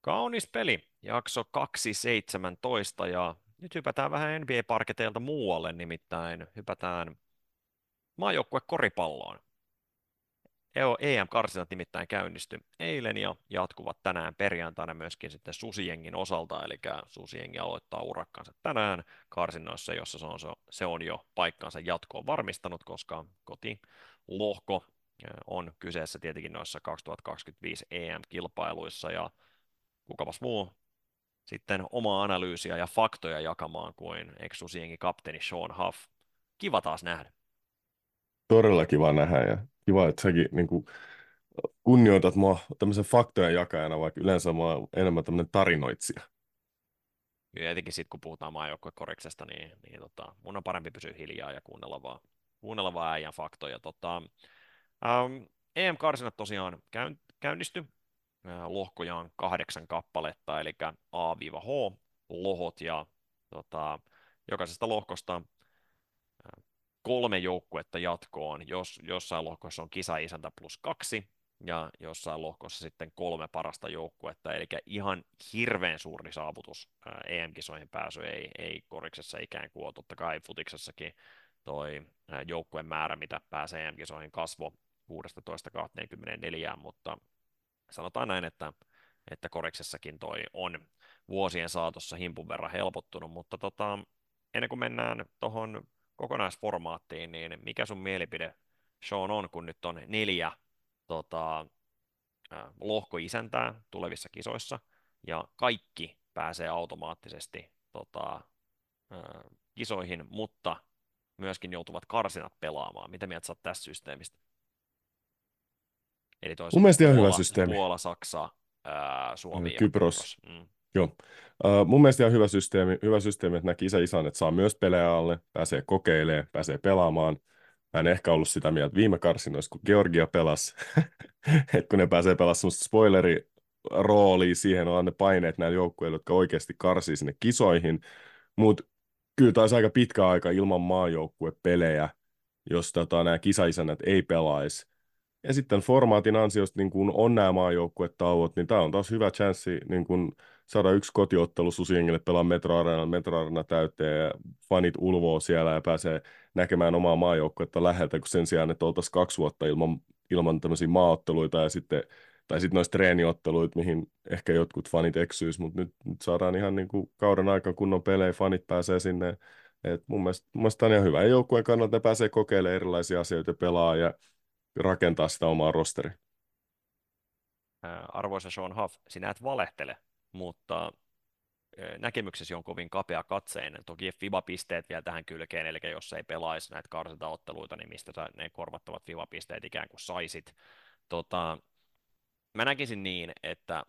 Kaunis peli, jakso 217 ja nyt hypätään vähän NBA-parketeilta muualle, nimittäin hypätään maajoukkue koripalloon. EM-karsinat nimittäin käynnistyi eilen ja jatkuvat tänään perjantaina myöskin sitten Susiengin osalta, eli Susiengi aloittaa urakkansa tänään karsinnoissa, jossa se on, se on jo paikkansa jatkoon varmistanut, koska kotilohko on kyseessä tietenkin noissa 2025 EM-kilpailuissa ja kukapas muu sitten omaa analyysiä ja faktoja jakamaan kuin Exusienkin kapteeni Sean Huff. Kiva taas nähdä. Todella kiva nähdä ja kiva, että säkin niin kuin, kunnioitat mua tämmöisen faktojen jakajana, vaikka yleensä mä oon enemmän tämmöinen tarinoitsija. Ja etenkin sitten, kun puhutaan maajoukkuekoriksesta, niin, niin tota, mun on parempi pysyä hiljaa ja kuunnella vaan, kuunnella vaan äijän faktoja. Tota, ähm, EM-karsinat tosiaan käyn, käynnisty lohkoja on kahdeksan kappaletta, eli A-H lohot ja tota, jokaisesta lohkosta kolme joukkuetta jatkoon, jos jossain lohkossa on kisa-isäntä plus kaksi, ja jossain lohkossa sitten kolme parasta joukkuetta, eli ihan hirveän suuri saavutus EM-kisoihin pääsy. Ei, ei koriksessa ikään kuin totta kai futiksessakin toi joukkueen määrä, mitä pääsee EM-kisoihin kasvo 16-24, mutta sanotaan näin, että, että koriksessakin toi on vuosien saatossa himpun verran helpottunut, mutta tota, ennen kuin mennään tuohon kokonaisformaattiin, niin mikä sun mielipide Sean on, kun nyt on neljä tota, lohkoisäntää tulevissa kisoissa, ja kaikki pääsee automaattisesti tota, kisoihin, mutta myöskin joutuvat karsinat pelaamaan. Mitä mieltä sä oot tästä systeemistä? Eli Mun mielestä ihan hyvä systeemi. Puola, Saksa, ää, Suomi Kypros. ja Kypros. Mm. Joo. Uh, mun mielestä ihan hyvä systeemi, hyvä systeemi, että näki isä isän, että saa myös pelejä alle, pääsee kokeilemaan, pääsee pelaamaan. Mä en ehkä ollut sitä mieltä viime karsinoissa, kun Georgia pelasi, että kun ne pääsee pelaamaan semmoista spoileri roolia, siihen on ne paineet näillä joukkueilla, jotka oikeasti karsii sinne kisoihin, mutta kyllä taisi aika pitkä aika ilman maajoukkuepelejä, jos tota, nämä kisaisännät ei pelaisi, ja sitten formaatin ansiosta niin kun on nämä maajoukkuetauot, niin tämä on taas hyvä chanssi niin kun saada yksi kotiottelu Susiengille pelaa Metro Arena, Metro Arena täyteen ja fanit ulvoo siellä ja pääsee näkemään omaa maajoukkuetta läheltä, kun sen sijaan, että oltaisiin kaksi vuotta ilman, ilman tämmöisiä maaotteluita ja sitten tai sitten noista treeniotteluita, mihin ehkä jotkut fanit eksyis, mutta nyt, nyt saadaan ihan niin kuin kauden aikana kunnon pelejä, fanit pääsee sinne. Et mun, mielestä, mun mielestä tämä on ihan hyvä. Joukkueen kannalta ne pääsee kokeilemaan erilaisia asioita ja pelaa ja rakentaa sitä omaa rosteria. Arvoisa Sean Huff, sinä et valehtele, mutta näkemyksesi on kovin kapea katseinen. Toki FIBA-pisteet vielä tähän kylkeen, eli jos ei pelaisi näitä karsintaotteluita, niin mistä ne korvattavat FIBA-pisteet ikään kuin saisit. Tota, mä näkisin niin, että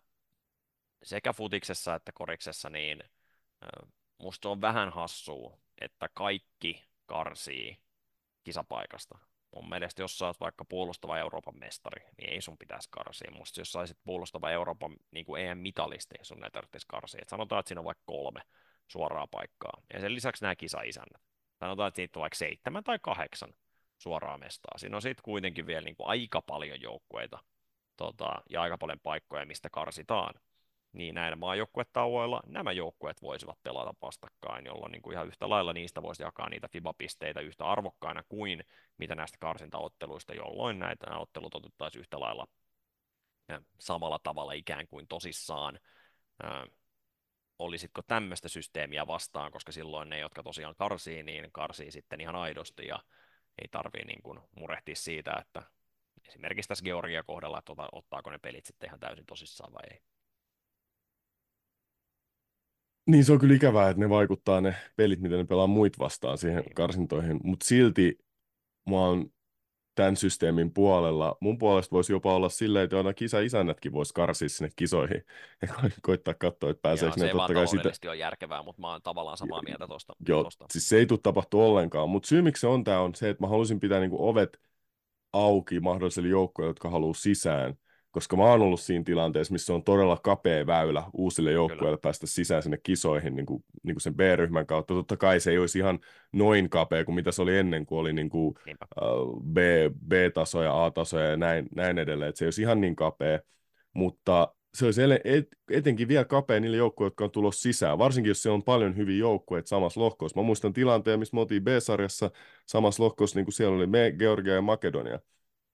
sekä futiksessa että koriksessa, niin musta on vähän hassua, että kaikki karsii kisapaikasta mun mielestä jos sä oot vaikka puolustava Euroopan mestari, niin ei sun pitäisi karsia. Musta jos saisit puolustava Euroopan niin kuin EM-mitalisti, sun ei tarvitsisi karsia. Et sanotaan, että siinä on vaikka kolme suoraa paikkaa. Ja sen lisäksi nämä kisa-isännät. Sanotaan, että siitä on vaikka seitsemän tai kahdeksan suoraa mestaa. Siinä on sitten kuitenkin vielä niin kuin aika paljon joukkueita tota, ja aika paljon paikkoja, mistä karsitaan niin näillä maajoukkuetauoilla nämä joukkueet voisivat pelata vastakkain, jolloin niin kuin ihan yhtä lailla niistä voisi jakaa niitä FIBA-pisteitä yhtä arvokkaina kuin mitä näistä karsintaotteluista, jolloin näitä ottelut otettaisiin yhtä lailla samalla tavalla ikään kuin tosissaan. Olisitko tämmöistä systeemiä vastaan, koska silloin ne, jotka tosiaan karsii, niin karsii sitten ihan aidosti ja ei tarvii niin kuin murehtia siitä, että esimerkiksi tässä Georgia kohdalla, että ottaako ne pelit sitten ihan täysin tosissaan vai ei. Niin se on kyllä ikävää, että ne vaikuttaa ne pelit, mitä ne pelaa muit vastaan siihen karsintoihin, mutta silti mä oon tämän systeemin puolella. Mun puolesta voisi jopa olla silleen, että aina kisa-isännätkin voisi karsia sinne kisoihin ja ko- koittaa katsoa, että pääseekö ne totta kai sitä. on järkevää, mutta mä oon tavallaan samaa mieltä tuosta. Joo, tosta. siis se ei tule tapahtua ollenkaan, mutta syy miksi se on tämä on se, että mä haluaisin pitää niinku ovet auki mahdollisille joukkoille, jotka haluaa sisään koska mä oon ollut siinä tilanteessa, missä on todella kapea väylä uusille joukkueille päästä sisään sinne kisoihin niin kuin, niin kuin sen B-ryhmän kautta. Totta kai se ei olisi ihan noin kapea kuin mitä se oli ennen, kun oli niin kuin, uh, B, B-tasoja, A-tasoja ja näin, näin edelleen. että se ei olisi ihan niin kapea, mutta se olisi et, etenkin vielä kapea niille joukkueille, jotka on tulossa sisään, varsinkin jos se on paljon hyviä joukkueita samassa lohkossa. Mä muistan tilanteen, missä me oltiin B-sarjassa samassa lohkossa, niin kuin siellä oli me, Georgia ja Makedonia.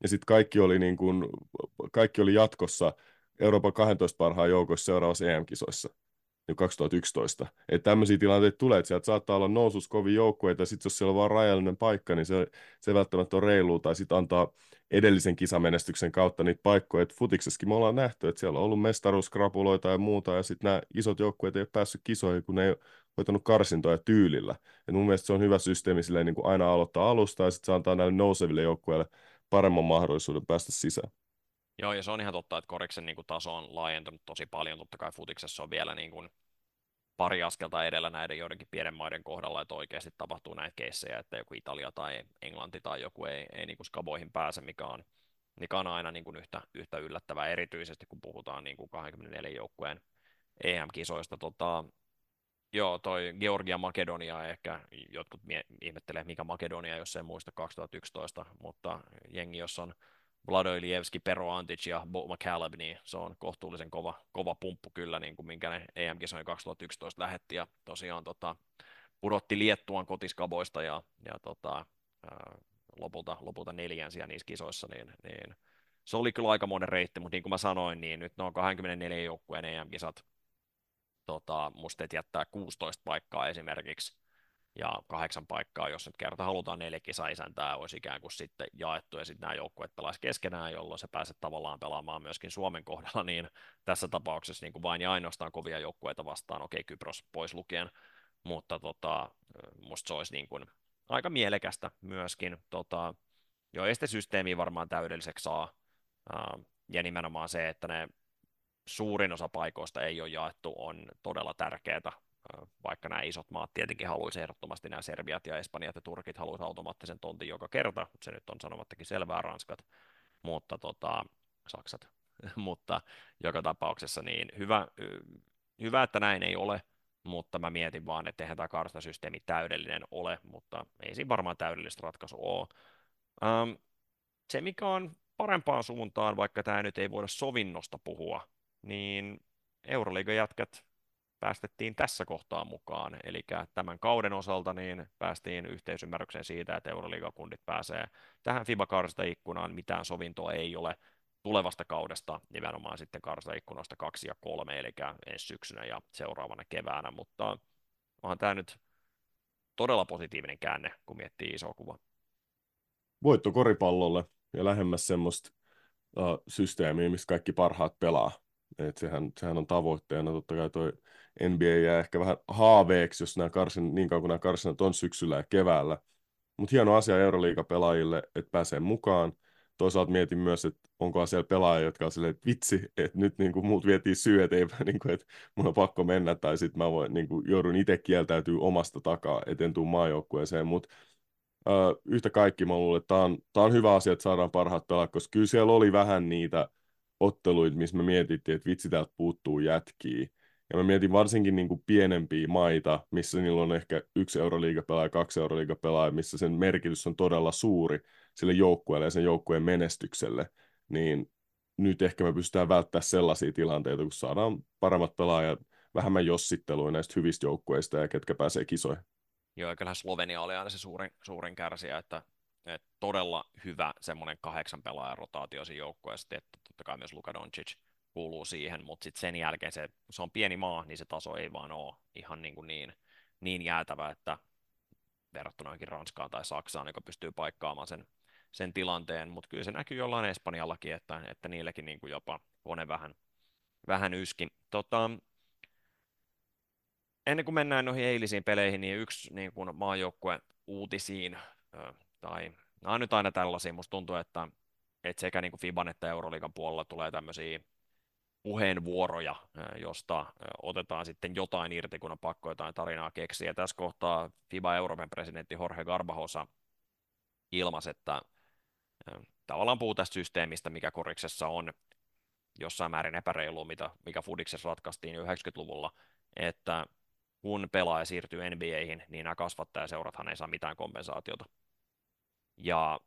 Ja sitten kaikki oli, niin kuin, kaikki oli jatkossa Euroopan 12 parhaan joukossa seuraavassa EM-kisoissa. 2011. Että tämmöisiä tilanteita tulee, että sieltä saattaa olla nousus kovin joukkueita, ja sitten jos siellä on vaan rajallinen paikka, niin se, se välttämättä on reilu, tai sitten antaa edellisen kisamenestyksen kautta niitä paikkoja. Et futiksessakin me ollaan nähty, että siellä on ollut mestaruuskrapuloita ja muuta, ja sitten nämä isot joukkueet ei ole päässyt kisoihin, kun ne ei ole hoitanut karsintoja tyylillä. Et mun mielestä se on hyvä systeemi silleen, niin kuin aina aloittaa alusta, ja sitten se antaa näille nouseville joukkueille paremman mahdollisuuden päästä sisään. Joo, ja se on ihan totta, että Koriksen niin kuin, taso on laajentunut tosi paljon. Totta kai futiksessa on vielä niin kuin, pari askelta edellä näiden joidenkin pienen maiden kohdalla, että oikeasti tapahtuu näitä keissejä, että joku Italia tai Englanti tai joku ei, ei niin kuin skaboihin pääse, mikä on, mikä on aina niin kuin yhtä, yhtä yllättävää, erityisesti kun puhutaan niin kuin 24 joukkueen EM-kisoista. Tota, joo, toi Georgia Makedonia ehkä, jotkut mie- ihmettelee, mikä Makedonia, jos ei muista 2011, mutta jengi, jos on Vlado Ilievski, Pero Antic ja Bo McCaleb, niin se on kohtuullisen kova, kova pumppu kyllä, niin kuin minkä ne EM-kisojen 2011 lähetti, ja tosiaan tota, pudotti Liettuan kotiskaboista ja, ja tota, lopulta, lopulta neljänsiä niissä kisoissa, niin, niin se oli kyllä aika monen reitti, mutta niin kuin mä sanoin, niin nyt on 24 joukkueen EM-kisat, tota, musta jättää 16 paikkaa esimerkiksi ja kahdeksan paikkaa, jos nyt kerta halutaan neljä kisaisäntää, olisi ikään kuin sitten jaettu, ja sitten nämä joukkueet pelaisi keskenään, jolloin se pääset tavallaan pelaamaan myöskin Suomen kohdalla, niin tässä tapauksessa niin kuin vain ja ainoastaan kovia joukkueita vastaan, okei, Kypros pois lukien, mutta tota, musta se olisi niin kuin aika mielekästä myöskin. Tota, jo estesysteemi varmaan täydelliseksi saa, ja nimenomaan se, että ne suurin osa paikoista ei ole jaettu, on todella tärkeää vaikka nämä isot maat tietenkin haluaisi ehdottomasti nämä Serbiat ja Espanjat ja Turkit haluaisi automaattisen tontin joka kerta, se nyt on sanomattakin selvää Ranskat, mutta tota, Saksat, mutta joka tapauksessa niin hyvä, hyvä, että näin ei ole, mutta mä mietin vaan, että eihän tämä karstasysteemi täydellinen ole, mutta ei siinä varmaan täydellistä ratkaisua ole. Um, se, mikä on parempaan suuntaan, vaikka tämä nyt ei voida sovinnosta puhua, niin Euroliigan jätkät päästettiin tässä kohtaa mukaan. Eli tämän kauden osalta niin päästiin yhteisymmärrykseen siitä, että Euroliigakundit pääsee tähän FIBA ikkunaan. Mitään sovintoa ei ole tulevasta kaudesta, nimenomaan sitten ikkunoista kaksi ja kolme, eli ensi syksynä ja seuraavana keväänä, mutta onhan tämä nyt todella positiivinen käänne, kun miettii iso kuva. Voitto koripallolle ja lähemmäs semmoista uh, systeemiä, missä kaikki parhaat pelaa. Et sehän, sehän on tavoitteena. Totta kai toi NBA jää ehkä vähän haaveeksi, jos nämä karsin, niin kauan kuin nämä karsinat on syksyllä ja keväällä. Mutta hieno asia Euroliiga-pelaajille, että pääsee mukaan. Toisaalta mietin myös, että onko siellä pelaajia, jotka on silleen, että vitsi, että nyt niin kuin muut vietiin syy, että, ei, niin kuin, että mun on pakko mennä, tai sitten mä voin, niin kuin, joudun itse kieltäytyä omasta takaa, eten tuu maajoukkueeseen, mutta yhtä kaikki mä luulen, että tämä on, on hyvä asia, että saadaan parhaat pelaat, koska kyllä siellä oli vähän niitä otteluita, missä me mietittiin, että vitsi, täältä puuttuu jätkiä, ja mä mietin varsinkin niin kuin pienempiä maita, missä niillä on ehkä yksi euroliigapelaaja, kaksi euroliigapelaaja, missä sen merkitys on todella suuri sille joukkueelle ja sen joukkueen menestykselle, niin nyt ehkä me pystytään välttämään sellaisia tilanteita, kun saadaan paremmat pelaajat, vähemmän jossittelua näistä hyvistä joukkueista ja ketkä pääsee kisoihin. Joo, kyllähän Slovenia oli aina se suurin, suurin kärsijä, että, että todella hyvä semmoinen kahdeksan pelaajan rotaatio siinä joukkueessa, että totta kai myös Luka Doncic kuuluu siihen, mutta sitten sen jälkeen se, se on pieni maa, niin se taso ei vaan ole ihan niin, kuin niin, niin jäätävä, että verrattuna johonkin Ranskaan tai Saksaan, joka pystyy paikkaamaan sen, sen tilanteen, mutta kyllä se näkyy jollain Espanjallakin, että, että niillekin niin kuin jopa kone vähän, vähän yski. Tota, ennen kuin mennään noihin eilisiin peleihin, niin yksi niin kuin maajoukkue uutisiin, tai on nyt aina tällaisia, musta tuntuu, että, että sekä niin kuin Fiban että Euroliigan puolella tulee tämmöisiä puheenvuoroja, josta otetaan sitten jotain irti, kun on pakko jotain tarinaa keksiä. Tässä kohtaa FIBA Euroopan presidentti Jorge Garbahosa ilmaisi, että tavallaan puhuu tästä systeemistä, mikä koriksessa on jossain määrin epäreilu, mitä, mikä Fudiksessa ratkaistiin 90-luvulla, että kun pelaaja siirtyy NBAihin, niin nämä kasvattajaseurathan ei saa mitään kompensaatiota. Ja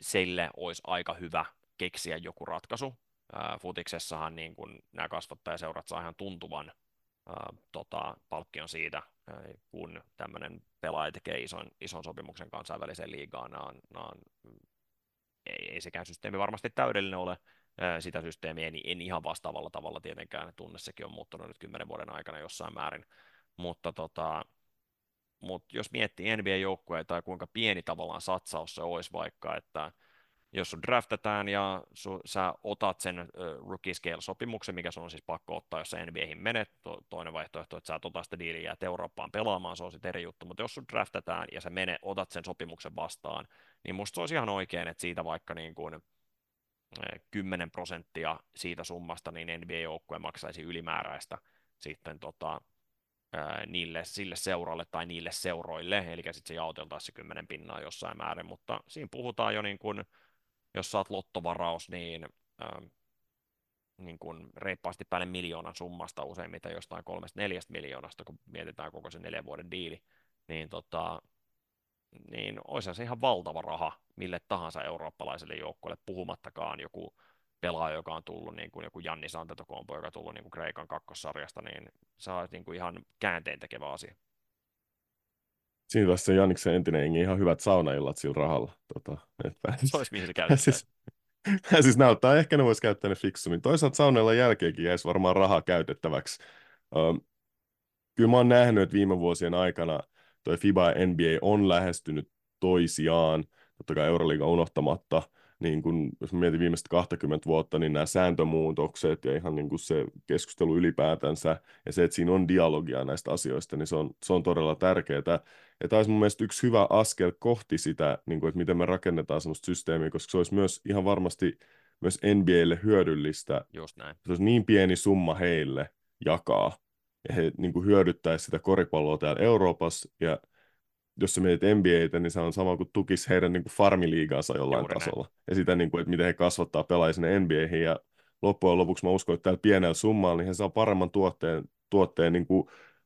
sille olisi aika hyvä keksiä joku ratkaisu, futiksessahan niin kun nämä kasvattajaseurat saa ihan tuntuvan ää, tota, palkkion siitä, kun tämmöinen pelaaja tekee ison, ison sopimuksen kansainväliseen liigaan. Nämä on, nämä on, ei, ei sekään systeemi varmasti täydellinen ole, sitä systeemiä en, en ihan vastaavalla tavalla tietenkään, tunne sekin on muuttunut nyt kymmenen vuoden aikana jossain määrin, mutta tota, mutta jos miettii NBA-joukkueita tai kuinka pieni tavallaan satsaus se olisi vaikka, että jos sun draftataan ja su, sä otat sen uh, rookie scale-sopimuksen, mikä sun on siis pakko ottaa, jos sä NBAihin menet, to, toinen vaihtoehto, että sä et ota sitä diiliä ja Eurooppaan pelaamaan, se on sitten eri juttu, mutta jos sun draftataan ja sä mene, otat sen sopimuksen vastaan, niin musta se olisi ihan oikein, että siitä vaikka niin kuin 10 prosenttia siitä summasta, niin NBA-joukkue maksaisi ylimääräistä sitten tota, niille, sille seuralle tai niille seuroille, eli sitten se jaoteltaisiin se 10 pinnaa jossain määrin, mutta siinä puhutaan jo niin kuin jos saat lottovaraus, niin, ähm, niin kuin reippaasti päälle miljoonan summasta useimmiten jostain kolmesta neljästä miljoonasta, kun mietitään koko se neljän vuoden diili, niin, tota, niin olisi se ihan valtava raha mille tahansa eurooppalaiselle joukkueelle, puhumattakaan joku pelaaja, joka on tullut, niin kuin joku Janni Santetokompo, joka on tullut niin kuin Kreikan kakkossarjasta, niin se on niin kuin ihan käänteen tekevä asia. Siinä vaiheessa Janniksen entinen engi ihan hyvät saunaillat sillä rahalla. Tota, että pääsis, se olisi mihin se käyttää. Siis, siis näyttää, ehkä ne voisi käyttää ne fiksummin. Toisaalta saunailla jälkeenkin jäisi varmaan rahaa käytettäväksi. Um, kyllä mä oon nähnyt, että viime vuosien aikana toi FIBA ja NBA on lähestynyt toisiaan, totta kai Euroliiga unohtamatta – niin kun, jos mietin viimeistä 20 vuotta, niin nämä sääntömuutokset ja ihan niin kuin se keskustelu ylipäätänsä ja se, että siinä on dialogia näistä asioista, niin se on, se on todella tärkeää. Ja tämä olisi mun mielestä yksi hyvä askel kohti sitä, niin kuin, että miten me rakennetaan sellaista systeemiä, koska se olisi myös ihan varmasti myös NBAlle hyödyllistä. Just näin. Se olisi niin pieni summa heille jakaa, ja he niin kuin hyödyttäisivät sitä koripalloa täällä Euroopassa, ja jos sä mietit NBAtä, niin se on sama kuin tukisi heidän niin kuin farmiliigaansa jollain Juuri tasolla. Näin. Ja sitä, niin kuin, että miten he kasvattaa pelaajia sinne NBAihin. Ja loppujen lopuksi mä uskon, että tällä pienellä summalla niin he saa paremman tuotteen, tuotteen niin kuin,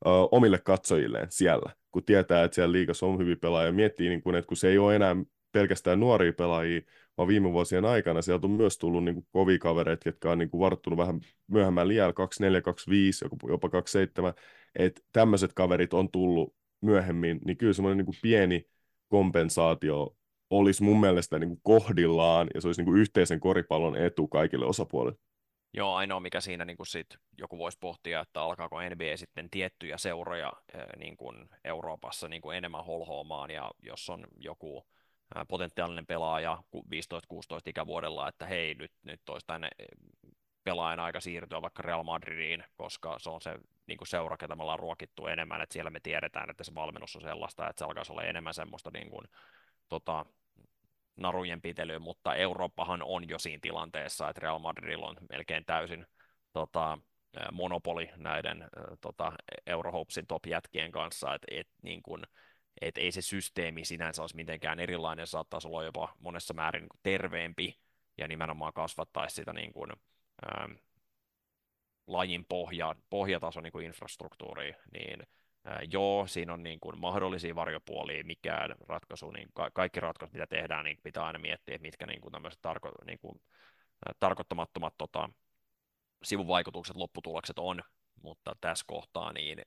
uh, omille katsojilleen siellä, kun tietää, että siellä liigassa on hyviä pelaajia. Miettii, niin kuin, että kun se ei ole enää pelkästään nuoria pelaajia, vaan viime vuosien aikana sieltä on myös tullut niin kuin kovia kavereita, jotka on niin kuin varttunut vähän myöhemmän liian 24, 25, jopa 27, että tämmöiset kaverit on tullut myöhemmin, niin kyllä semmoinen niin kuin pieni kompensaatio olisi mun mielestä niin kuin kohdillaan, ja se olisi niin kuin yhteisen koripallon etu kaikille osapuolille. Joo, ainoa mikä siinä niin kuin sit joku voisi pohtia, että alkaako NBA sitten tiettyjä seuroja niin kuin Euroopassa niin kuin enemmän holhoamaan, ja jos on joku potentiaalinen pelaaja 15-16 ikävuodella, että hei, nyt, nyt olisi tänne pelaajan aika siirtyä vaikka Real Madridiin, koska se on se niin kuin seura, ketä me ollaan ruokittu enemmän, että siellä me tiedetään, että se valmennus on sellaista, että se alkaisi olla enemmän semmoista niin kuin, tota, narujen pitelyä, mutta Eurooppahan on jo siinä tilanteessa, että Real Madridilla on melkein täysin tota, monopoli näiden tota, Eurohopsin top-jätkien kanssa, että et, niin kuin, et ei se systeemi sinänsä olisi mitenkään erilainen, saattaisi olla jopa monessa määrin terveempi ja nimenomaan kasvattaisi sitä niin kuin, ähm, lajin pohja, pohjatason niin kuin infrastruktuuri, niin ää, joo, siinä on niin kuin mahdollisia varjopuolia, mikään ratkaisu, niin ka- kaikki ratkaisut, mitä tehdään, niin pitää aina miettiä, että mitkä niin kuin tämmöiset tarko- niin kuin, ää, tarkoittamattomat tota, sivuvaikutukset, lopputulokset on, mutta tässä kohtaa niin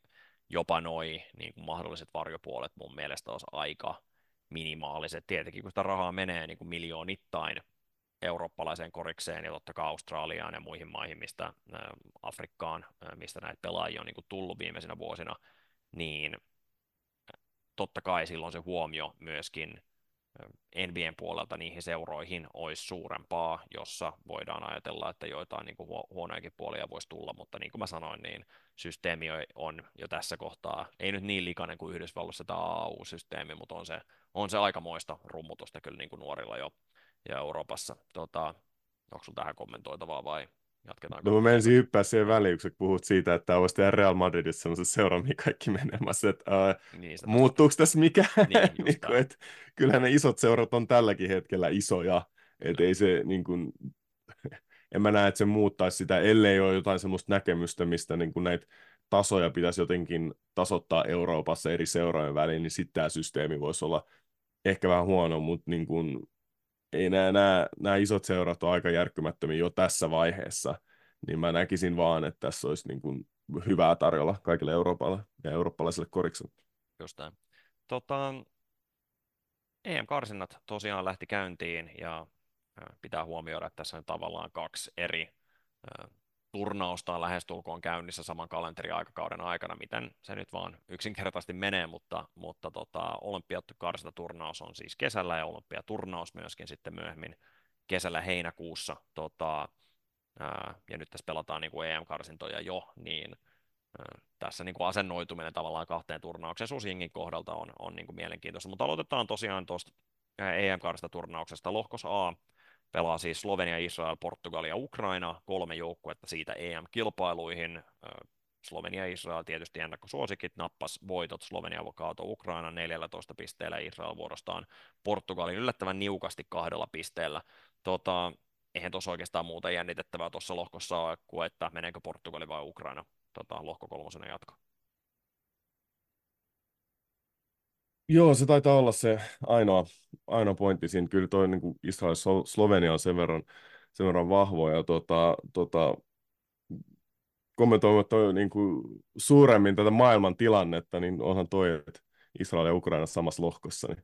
jopa noi niin kuin mahdolliset varjopuolet mun mielestä olisi aika minimaaliset. Tietenkin kun sitä rahaa menee niin kuin miljoonittain eurooppalaiseen korikseen ja totta kai Australiaan ja muihin maihin, mistä Afrikkaan, mistä näitä pelaajia on niin tullut viimeisinä vuosina, niin totta kai silloin se huomio myöskin NBN puolelta niihin seuroihin olisi suurempaa, jossa voidaan ajatella, että joitain niin kuin huonojakin puolia voisi tulla, mutta niin kuin mä sanoin, niin systeemi on jo tässä kohtaa, ei nyt niin likainen kuin Yhdysvalloissa tämä AU-systeemi, mutta on se, on se aikamoista rummutusta kyllä niin kuin nuorilla jo ja Euroopassa. Tota, onko sinulla tähän kommentoitavaa vai jatketaanko? No mä menisin hyppää siihen väliin, kun puhut siitä, että olisi tehdä Real Madridissa se seura, mihin kaikki menemässä. Että, uh, niin, muuttuuko tässä mikään? Niin, niin kuin, että, kyllähän ne isot seurat on tälläkin hetkellä isoja. Että ei se niin kuin, en mä näe, että se muuttaisi sitä, ellei ole jotain semmoista näkemystä, mistä niin kuin näitä tasoja pitäisi jotenkin tasoittaa Euroopassa eri seurojen väliin, niin sitten tämä systeemi voisi olla ehkä vähän huono, mutta niin kuin ei nämä, nämä, nämä isot seurat ole aika järkkymättömiä jo tässä vaiheessa, niin mä näkisin vaan, että tässä olisi niin kuin hyvää tarjolla kaikille Euroopalle ja eurooppalaisille korikselle. Just näin. Tota, EM-karsinnat tosiaan lähti käyntiin ja pitää huomioida, että tässä on tavallaan kaksi eri turnausta on lähestulkoon käynnissä saman kalenteriaikakauden aikana, miten se nyt vaan yksinkertaisesti menee, mutta, mutta tota, olympiakarsintaturnaus on siis kesällä ja olympiaturnaus myöskin sitten myöhemmin kesällä heinäkuussa. Tota, ää, ja nyt tässä pelataan niin kuin EM-karsintoja jo, niin ää, tässä niin kuin asennoituminen tavallaan kahteen turnaukseen Susingin kohdalta on, on niin kuin mielenkiintoista. Mutta aloitetaan tosiaan tuosta EM-karsintaturnauksesta. Lohkos A pelaa siis Slovenia, Israel, Portugali ja Ukraina, kolme joukkuetta siitä EM-kilpailuihin. Slovenia ja Israel tietysti ennakkosuosikit, nappas voitot Slovenia kaato Ukraina 14 pisteellä, Israel vuorostaan Portugalin yllättävän niukasti kahdella pisteellä. Tota, eihän tuossa oikeastaan muuta jännitettävää tuossa lohkossa ole kuin, että meneekö Portugali vai Ukraina tota, lohko kolmosena jatko. Joo, se taitaa olla se ainoa, ainoa pointti siinä. Kyllä toi niin kuin Israel Slovenia on sen verran, sen verran vahvoja. Ja tota, tota, kommentoimatta niin kuin suuremmin tätä maailman tilannetta, niin onhan toi, että Israel ja Ukraina samassa lohkossa, niin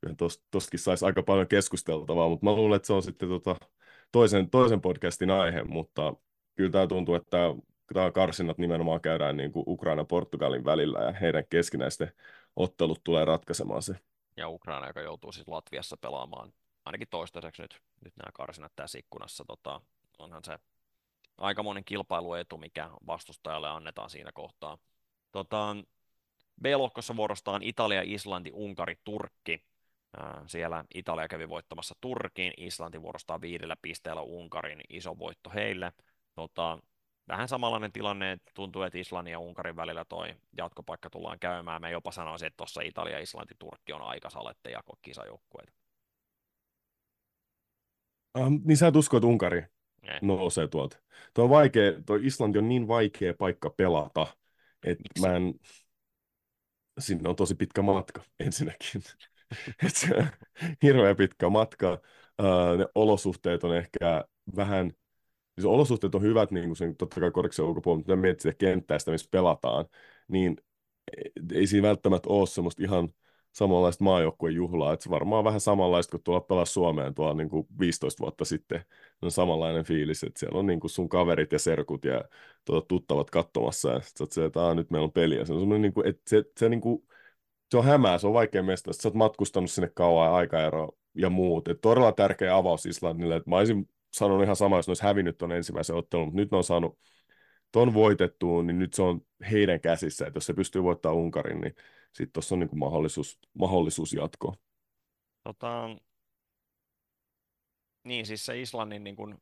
kyllä tostakin saisi aika paljon keskusteltavaa, mutta mä luulen, että se on sitten tota toisen, toisen podcastin aihe, mutta kyllä tämä tuntuu, että tämä karsinnat nimenomaan käydään niin kuin Ukraina Portugalin välillä ja heidän keskinäisten ottelut tulee ratkaisemaan se. Ja Ukraina, joka joutuu siis Latviassa pelaamaan ainakin toistaiseksi nyt, nyt nämä karsinat tässä ikkunassa, tota, onhan se aikamoinen kilpailuetu, mikä vastustajalle annetaan siinä kohtaa. Tota, B-lohkossa vuorostaan Italia, Islanti, Unkari, Turkki. Siellä Italia kävi voittamassa Turkiin, Islanti vuorostaan viidellä pisteellä Unkarin, iso voitto heille. Tota, vähän samanlainen tilanne, tuntuu, että Islannin ja Unkarin välillä toi jatkopaikka tullaan käymään. Mä jopa sanoisin, että tuossa Italia, Islanti, Turkki on aika salette jako kisajoukkueita. Um, niin sä et usko, että Unkari Ei. nousee tuolta. Tuo, on vaikea, tuo Islanti on niin vaikea paikka pelata, että Miksi? mä en... Sinne on tosi pitkä matka ensinnäkin. Et se on hirveän pitkä matka. Uh, ne olosuhteet on ehkä vähän siis olosuhteet on hyvät niin kuin sen, totta kai koriksen ulkopuolella, mutta mietit sitä kenttää, sitä, missä pelataan, niin ei siinä välttämättä ole semmoista ihan samanlaista maajoukkueen juhlaa, että se varmaan vähän samanlaista kuin tuolla pelaa Suomeen tuolla niin kuin 15 vuotta sitten, on samanlainen fiilis, että siellä on niin kuin sun kaverit ja serkut ja tuota, tuttavat katsomassa, ja sitten se, että nyt meillä on peliä, se on niin kuin, että se, se, niin kuin, se on hämää, se on vaikea mesta, sä oot matkustanut sinne kauan aikaero ja muut, että todella tärkeä avaus Islannille, että mä olisin sanonut ihan sama, jos ne olisi hävinnyt tuon ensimmäisen ottelun, mutta nyt ne on saanut ton voitettua, niin nyt se on heidän käsissä, että jos se pystyy voittamaan Unkarin, niin sitten tuossa on niin kuin mahdollisuus, mahdollisuus jatkoa. Tota, niin, siis se Islannin niin kuin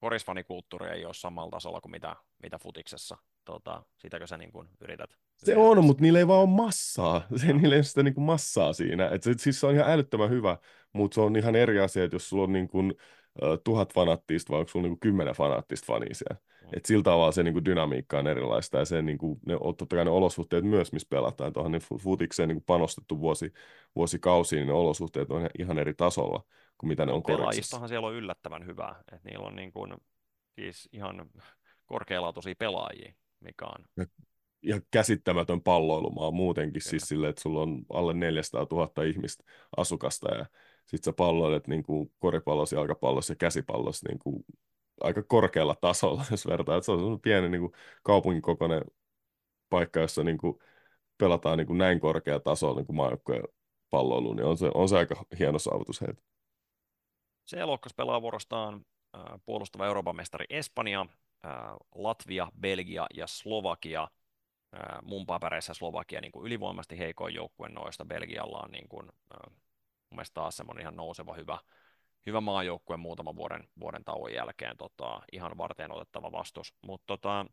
korisfanikulttuuri ei ole samalla tasolla kuin mitä, mitä futiksessa. Tota, sitäkö sä niin kuin yrität? Se on, mutta niillä ei vaan ole massaa. Se, niillä ei ole sitä niin kuin massaa siinä. Et se, siis se on ihan älyttömän hyvä, mutta se on ihan eri asia, että jos sulla on niin kuin, tuhat fanaattista vai onko sulla niinku kymmenen fanaattista fania siellä. Mm. Et sillä tavalla se niinku dynamiikka on erilaista ja se, niinku, ne, totta kai ne olosuhteet myös, missä pelataan. Tuohon niin futikseen niinku panostettu vuosi, vuosikausiin, niin ne olosuhteet on ihan eri tasolla kuin mitä ne on Pelaajistahan siellä on yllättävän hyvä. että niillä on niinku, siis ihan korkealaatuisia pelaajia, mikä on... Ja, ja käsittämätön palloilumaa muutenkin, Kyllä. siis sille, että sulla on alle 400 000 ihmistä asukasta ja sitten sä palloilet niin kuin koripallossa, jalkapallossa ja käsipallossa niin kuin aika korkealla tasolla, jos vertaa. Että se on pieni niin kuin kaupungin kokoinen paikka, jossa niin kuin pelataan niin kuin näin korkea tasolla niin maajoukkojen palloiluun, niin on se, on se aika hieno saavutus heitä. Se lohkos pelaa vuorostaan äh, puolustava Euroopan mestari Espanja, äh, Latvia, Belgia ja Slovakia. Äh, mun papereissa Slovakia niin kuin ylivoimasti heikoin joukkue noista. Belgialla on niin kuin, mun mielestä taas semmoinen ihan nouseva hyvä, hyvä maajoukkue muutaman vuoden, vuoden tauon jälkeen tota, ihan varten otettava vastus. Mutta tota,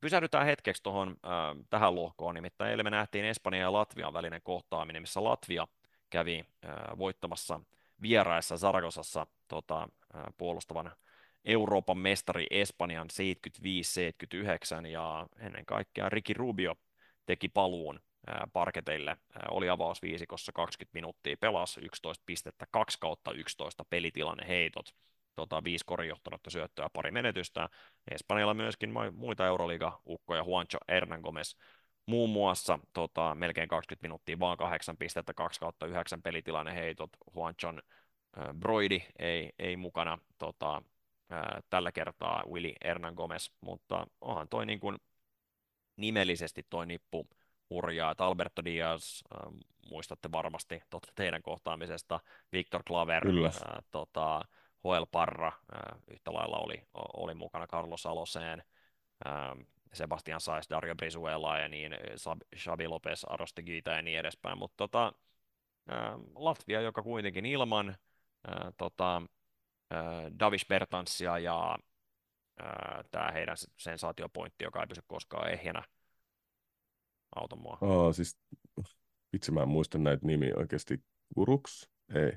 pysähdytään hetkeksi tuohon äh, tähän lohkoon, nimittäin eilen me nähtiin Espanjan ja Latvian välinen kohtaaminen, missä Latvia kävi äh, voittamassa vieraissa Zaragosassa tota, äh, puolustavan Euroopan mestari Espanjan 75-79 ja ennen kaikkea Ricky Rubio teki paluun parketeille. Oli avaus viisikossa 20 minuuttia, pelasi 11 pistettä, 2 kautta 11 pelitilanne heitot, tota, viisi korinjohtanutta syöttöä, pari menetystä. Espanjalla myöskin muita Euroliiga-ukkoja, Juancho Hernangomez muun muassa tota, melkein 20 minuuttia, vaan 8 pistettä, 2 kautta 9 pelitilanne heitot, Juanchon äh, Broidi ei, ei mukana tota, äh, tällä kertaa Willy Hernangomez, mutta onhan toi niin kuin nimellisesti toi nippu hurjaa, että Alberto Diaz, äh, muistatte varmasti totta teidän kohtaamisesta, Victor Claver, Kyllä. Äh, tota, Joel Parra, äh, yhtä lailla oli, oli mukana Carlos Aloseen, äh, Sebastian Saiz, Dario Brizuela ja niin, Xabi Lopez, Arostegita ja niin edespäin, mutta tota, äh, Latvia, joka kuitenkin ilman äh, tota, äh, Davis Bertansia ja äh, tämä heidän sensaatiopointti, joka ei pysy koskaan ehjänä, auta mua. Aa, siis, vitsi mä en muista näitä nimiä oikeasti. Kuruks? Ei.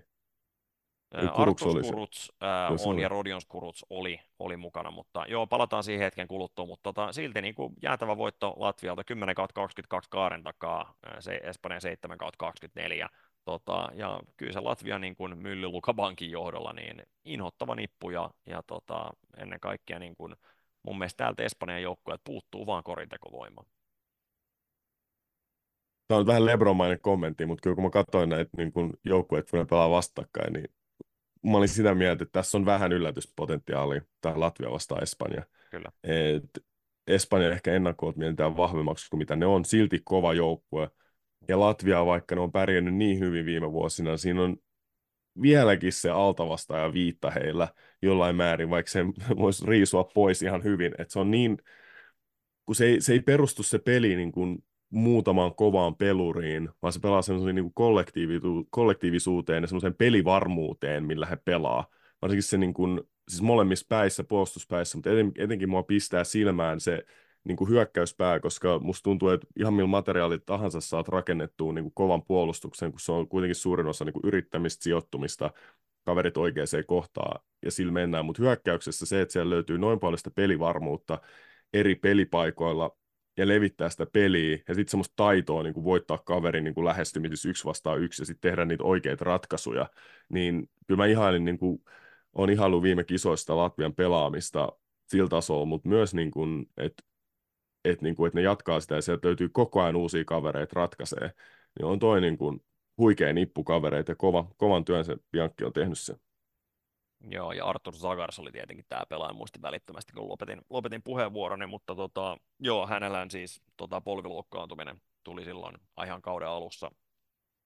Kuruks oli Kuruts äh, on ja Rodion Kuruts oli, oli mukana, mutta joo, palataan siihen hetken kuluttua, mutta tota, silti niin kuin jäätävä voitto Latvialta 10 22 kaaren takaa, se Espanja 7 24, tota, ja kyllä se Latvia niin kuin Mylly Lukabankin johdolla, niin inhottava nippu ja, ja tota, ennen kaikkea niin kuin, mun mielestä täältä Espanjan joukkueet puuttuu vaan korintekovoima. Tämä on vähän Lebromainen kommentti, mutta kyllä kun mä katsoin näitä niin joukkueet, kun ne pelaa vastakkain, niin mä olin sitä mieltä, että tässä on vähän yllätyspotentiaali tämä Latvia vastaan Espanja. Kyllä. Et Espanja ehkä ennakkoot mietitään vahvemmaksi kuin mitä ne on, silti kova joukkue. Ja Latvia, vaikka ne on pärjännyt niin hyvin viime vuosina, siinä on vieläkin se altavasta ja viitta heillä jollain määrin, vaikka se voisi riisua pois ihan hyvin. Et se on niin, kun se ei, se ei perustu se peli niin kuin muutamaan kovaan peluriin, vaan se pelaa semmoisen niin kollektiivisu- kollektiivisuuteen ja semmoiseen pelivarmuuteen, millä he pelaa. Varsinkin se niin kuin, siis molemmissa päissä, puolustuspäissä, mutta eten, etenkin mua pistää silmään se niin kuin hyökkäyspää, koska musta tuntuu, että ihan millä materiaalit tahansa saat rakennettua niin kuin kovan puolustuksen, kun se on kuitenkin suurin osa niin kuin yrittämistä, sijoittumista, kaverit oikeaan kohtaan ja sillä mennään, mutta hyökkäyksessä se, että siellä löytyy noin paljon sitä pelivarmuutta eri pelipaikoilla, ja levittää sitä peliä ja sitten semmoista taitoa niin kuin voittaa kaverin niin kuin lähestymisessä yksi vastaan yksi ja sitten tehdä niitä oikeita ratkaisuja, niin kyllä mä ihailin, niin kuin, on ihailu viime kisoista Latvian pelaamista sillä tasolla, mutta myös, niin kuin, että et, niin kuin, että ne jatkaa sitä ja sieltä löytyy koko ajan uusia kavereita ratkaisee, niin on toi niin kuin, huikea nippu kavereita ja kova, kovan työn se Bianchi on tehnyt se. Joo, ja Artur Zagars oli tietenkin tämä pelaaja, muistin välittömästi, kun lopetin, lopetin puheenvuoroni, mutta tota, joo, hänellä siis tota, polviluokkaantuminen tuli silloin ihan kauden alussa,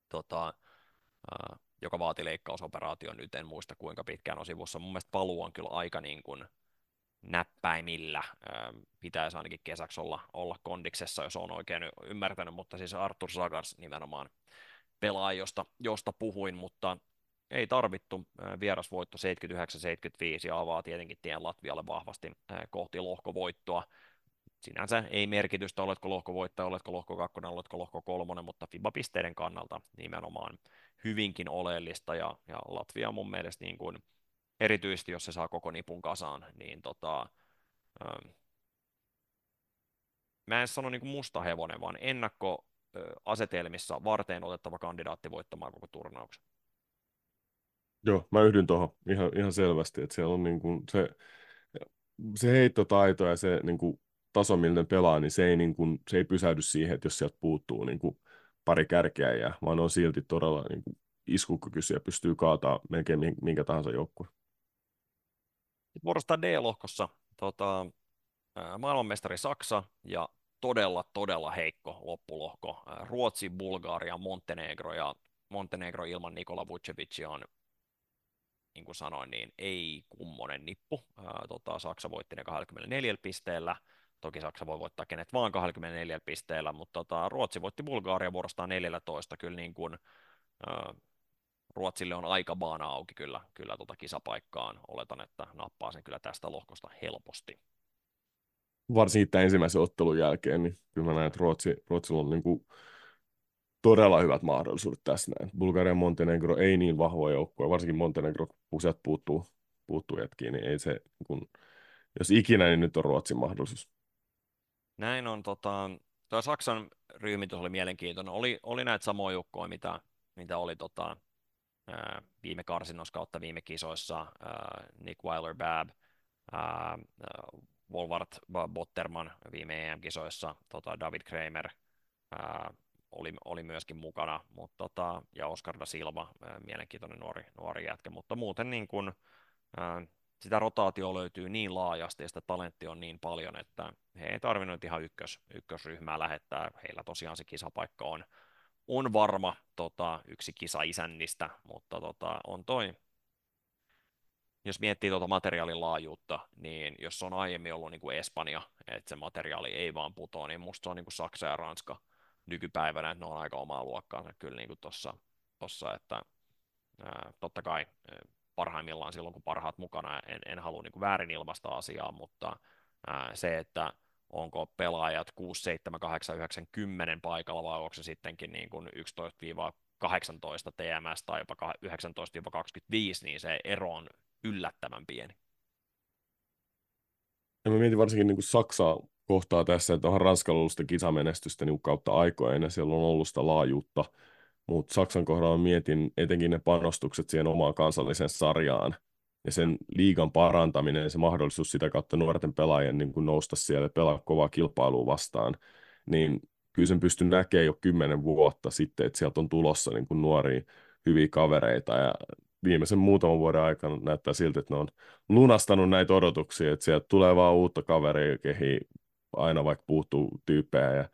tota, äh, joka vaati leikkausoperaation, nyt en muista kuinka pitkään on sivussa. Mun mielestä paluu on kyllä aika niin kuin näppäimillä, äh, pitäisi ainakin kesäksi olla, olla kondiksessa, jos on oikein ymmärtänyt, mutta siis Artur Zagars nimenomaan pelaaja, josta, josta puhuin, mutta ei tarvittu. Vierasvoitto 79-75 ja avaa tietenkin tien Latvialle vahvasti kohti lohkovoittoa. Sinänsä ei merkitystä, oletko lohkovoittaja, oletko lohko kakkonen, oletko lohko kolmonen, mutta FIBA-pisteiden kannalta nimenomaan hyvinkin oleellista ja, ja Latvia mun mielestä niin kuin, erityisesti jos se saa koko nipun kasaan, niin tota, ähm, mä en sano niin kuin musta hevonen, vaan ennakkoasetelmissa varteen otettava kandidaatti voittamaan koko turnauksen. Joo, mä yhdyn tuohon ihan, ihan selvästi, että siellä on niin kuin se, se heittotaito ja se niin kuin taso, millä ne pelaa, niin se ei, niin kuin, se ei pysähdy siihen, että jos sieltä puuttuu niin kuin pari kärkeä, ja, vaan on silti todella niin kuin iskukykyisiä pystyy kaataa melkein minkä tahansa joukkue. Vuorostaan D-lohkossa tota, maailmanmestari Saksa ja todella, todella heikko loppulohko. Ruotsi, Bulgaria, Montenegro ja Montenegro ilman Nikola Vucevicia on niin kuin sanoin, niin ei kummonen nippu. Ää, tota, Saksa voitti ne 24 pisteellä. Toki Saksa voi voittaa kenet vaan 24 pisteellä, mutta tota, Ruotsi voitti Bulgaaria vuorostaan 14. Kyllä niin kuin, ää, Ruotsille on aika baana auki kyllä, kyllä tota kisapaikkaan. Oletan, että nappaa sen kyllä tästä lohkosta helposti. Varsinkin tämän ensimmäisen ottelun jälkeen, niin kyllä mä näen, että Ruotsi, Ruotsilla on niin kuin todella hyvät mahdollisuudet tässä näin. Bulgaria ja Montenegro ei niin vahvoja joukkoja, varsinkin Montenegro, kun sieltä puuttuu, puuttuu jätkiin, niin ei se, kun, jos ikinä, niin nyt on Ruotsin mahdollisuus. Näin on tota, tuo Saksan ryhmitys oli mielenkiintoinen. Oli, oli näitä samoja joukkoja, mitä, mitä oli tota, viime karsinnossa kautta viime kisoissa. Nick Weiler-Babb, Wolvart Botterman viime EM-kisoissa, tota David Kramer oli, oli myöskin mukana, mutta tota, ja Oscar da Silva, mielenkiintoinen nuori, nuori jätkä, mutta muuten niin kun, sitä rotaatio löytyy niin laajasti ja sitä talenttia on niin paljon, että he ei tarvinnut ihan ykkös, ykkösryhmää lähettää. Heillä tosiaan se kisapaikka on, on varma tota, yksi kisa isännistä, mutta tota, on toi jos miettii tuota materiaalin laajuutta, niin jos on aiemmin ollut niin kuin Espanja, että se materiaali ei vaan putoa, niin musta se on niin kuin Saksa ja Ranska nykypäivänä, että ne on aika omaa luokkaansa kyllä niin kuin tossa, että ää, totta kai parhaimmillaan silloin, kun parhaat mukana, en, en halua niin väärin ilmaista asiaa, mutta ää, se, että onko pelaajat 6, 7, 8, 9, 10 paikalla vai onko se sittenkin niin kuin 11-18 TMS tai jopa 19-25, niin se ero on yllättävän pieni. Ja mä mietin varsinkin niin kuin Saksaa kohtaa tässä, että onhan Ranskalla ollut sitä kisamenestystä niin kautta aikoina, ja siellä on ollut sitä laajuutta, mutta Saksan kohdalla mietin etenkin ne panostukset siihen omaan kansalliseen sarjaan, ja sen liigan parantaminen ja se mahdollisuus sitä kautta nuorten pelaajien niin kuin nousta siellä ja pelaa kovaa kilpailua vastaan, niin kyllä sen pystyn näkemään jo kymmenen vuotta sitten, että sieltä on tulossa niin kuin nuoria hyviä kavereita. Ja viimeisen muutaman vuoden aikana näyttää siltä, että ne on lunastanut näitä odotuksia, että sieltä tulee vaan uutta kaveria, kehi aina vaikka puuttuu tyyppejä ja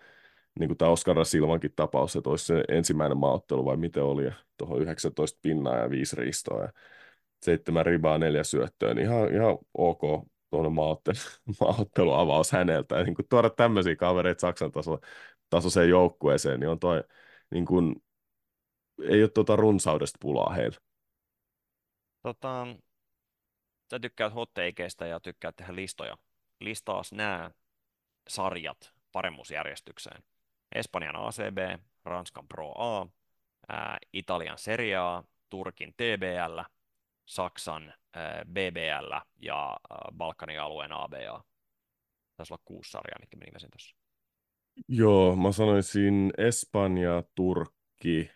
niin kuin tämä Oskar Silvankin tapaus, että olisi se ensimmäinen maaottelu vai miten oli, ja tuohon 19 pinnaa ja viisi riistoa ja seitsemän ribaa, neljä syöttöä, niin ihan, ihan ok tuonne maaottelu, maaotteluavaus häneltä. Ja niin kuin tuoda tämmöisiä kavereita Saksan taso, tasoiseen joukkueeseen, niin on toi, niin kuin, ei ole tuota runsaudesta pulaa heillä. Tota, sä tykkäät hotteikeista ja tykkäät tehdä listoja. Listaas nämä sarjat paremmuusjärjestykseen. Espanjan ACB, Ranskan Pro A, ää, Italian Serie A, Turkin TBL, Saksan ää, BBL ja ää, Balkanin alueen ABA. Tässä olla kuusi sarjaa, mitkä nimesin tuossa. Joo, mä sanoisin Espanja, Turkki,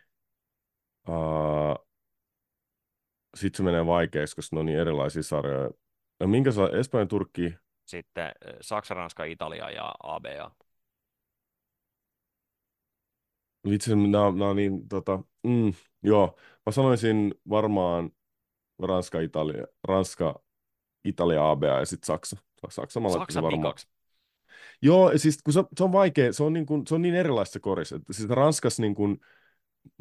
uh, sitten se menee vaikeaksi, koska ne on niin erilaisia sarjoja. Ja minkä saa Espanja, Turkki? Sitten Saksa, Ranska, Italia ja ABA. Vitsi, nämä, nämä niin, tota, mm, joo. Mä sanoisin varmaan Ranska, Italia, Ranska, Italia, ABA ja sitten Saksa. Saksa, mä Saksa varmaan. Pikaksi. Joo, siis kun se, se on vaikea, se on niin, kuin, se on niin erilaista korissa. Siis Ranskassa niin kuin,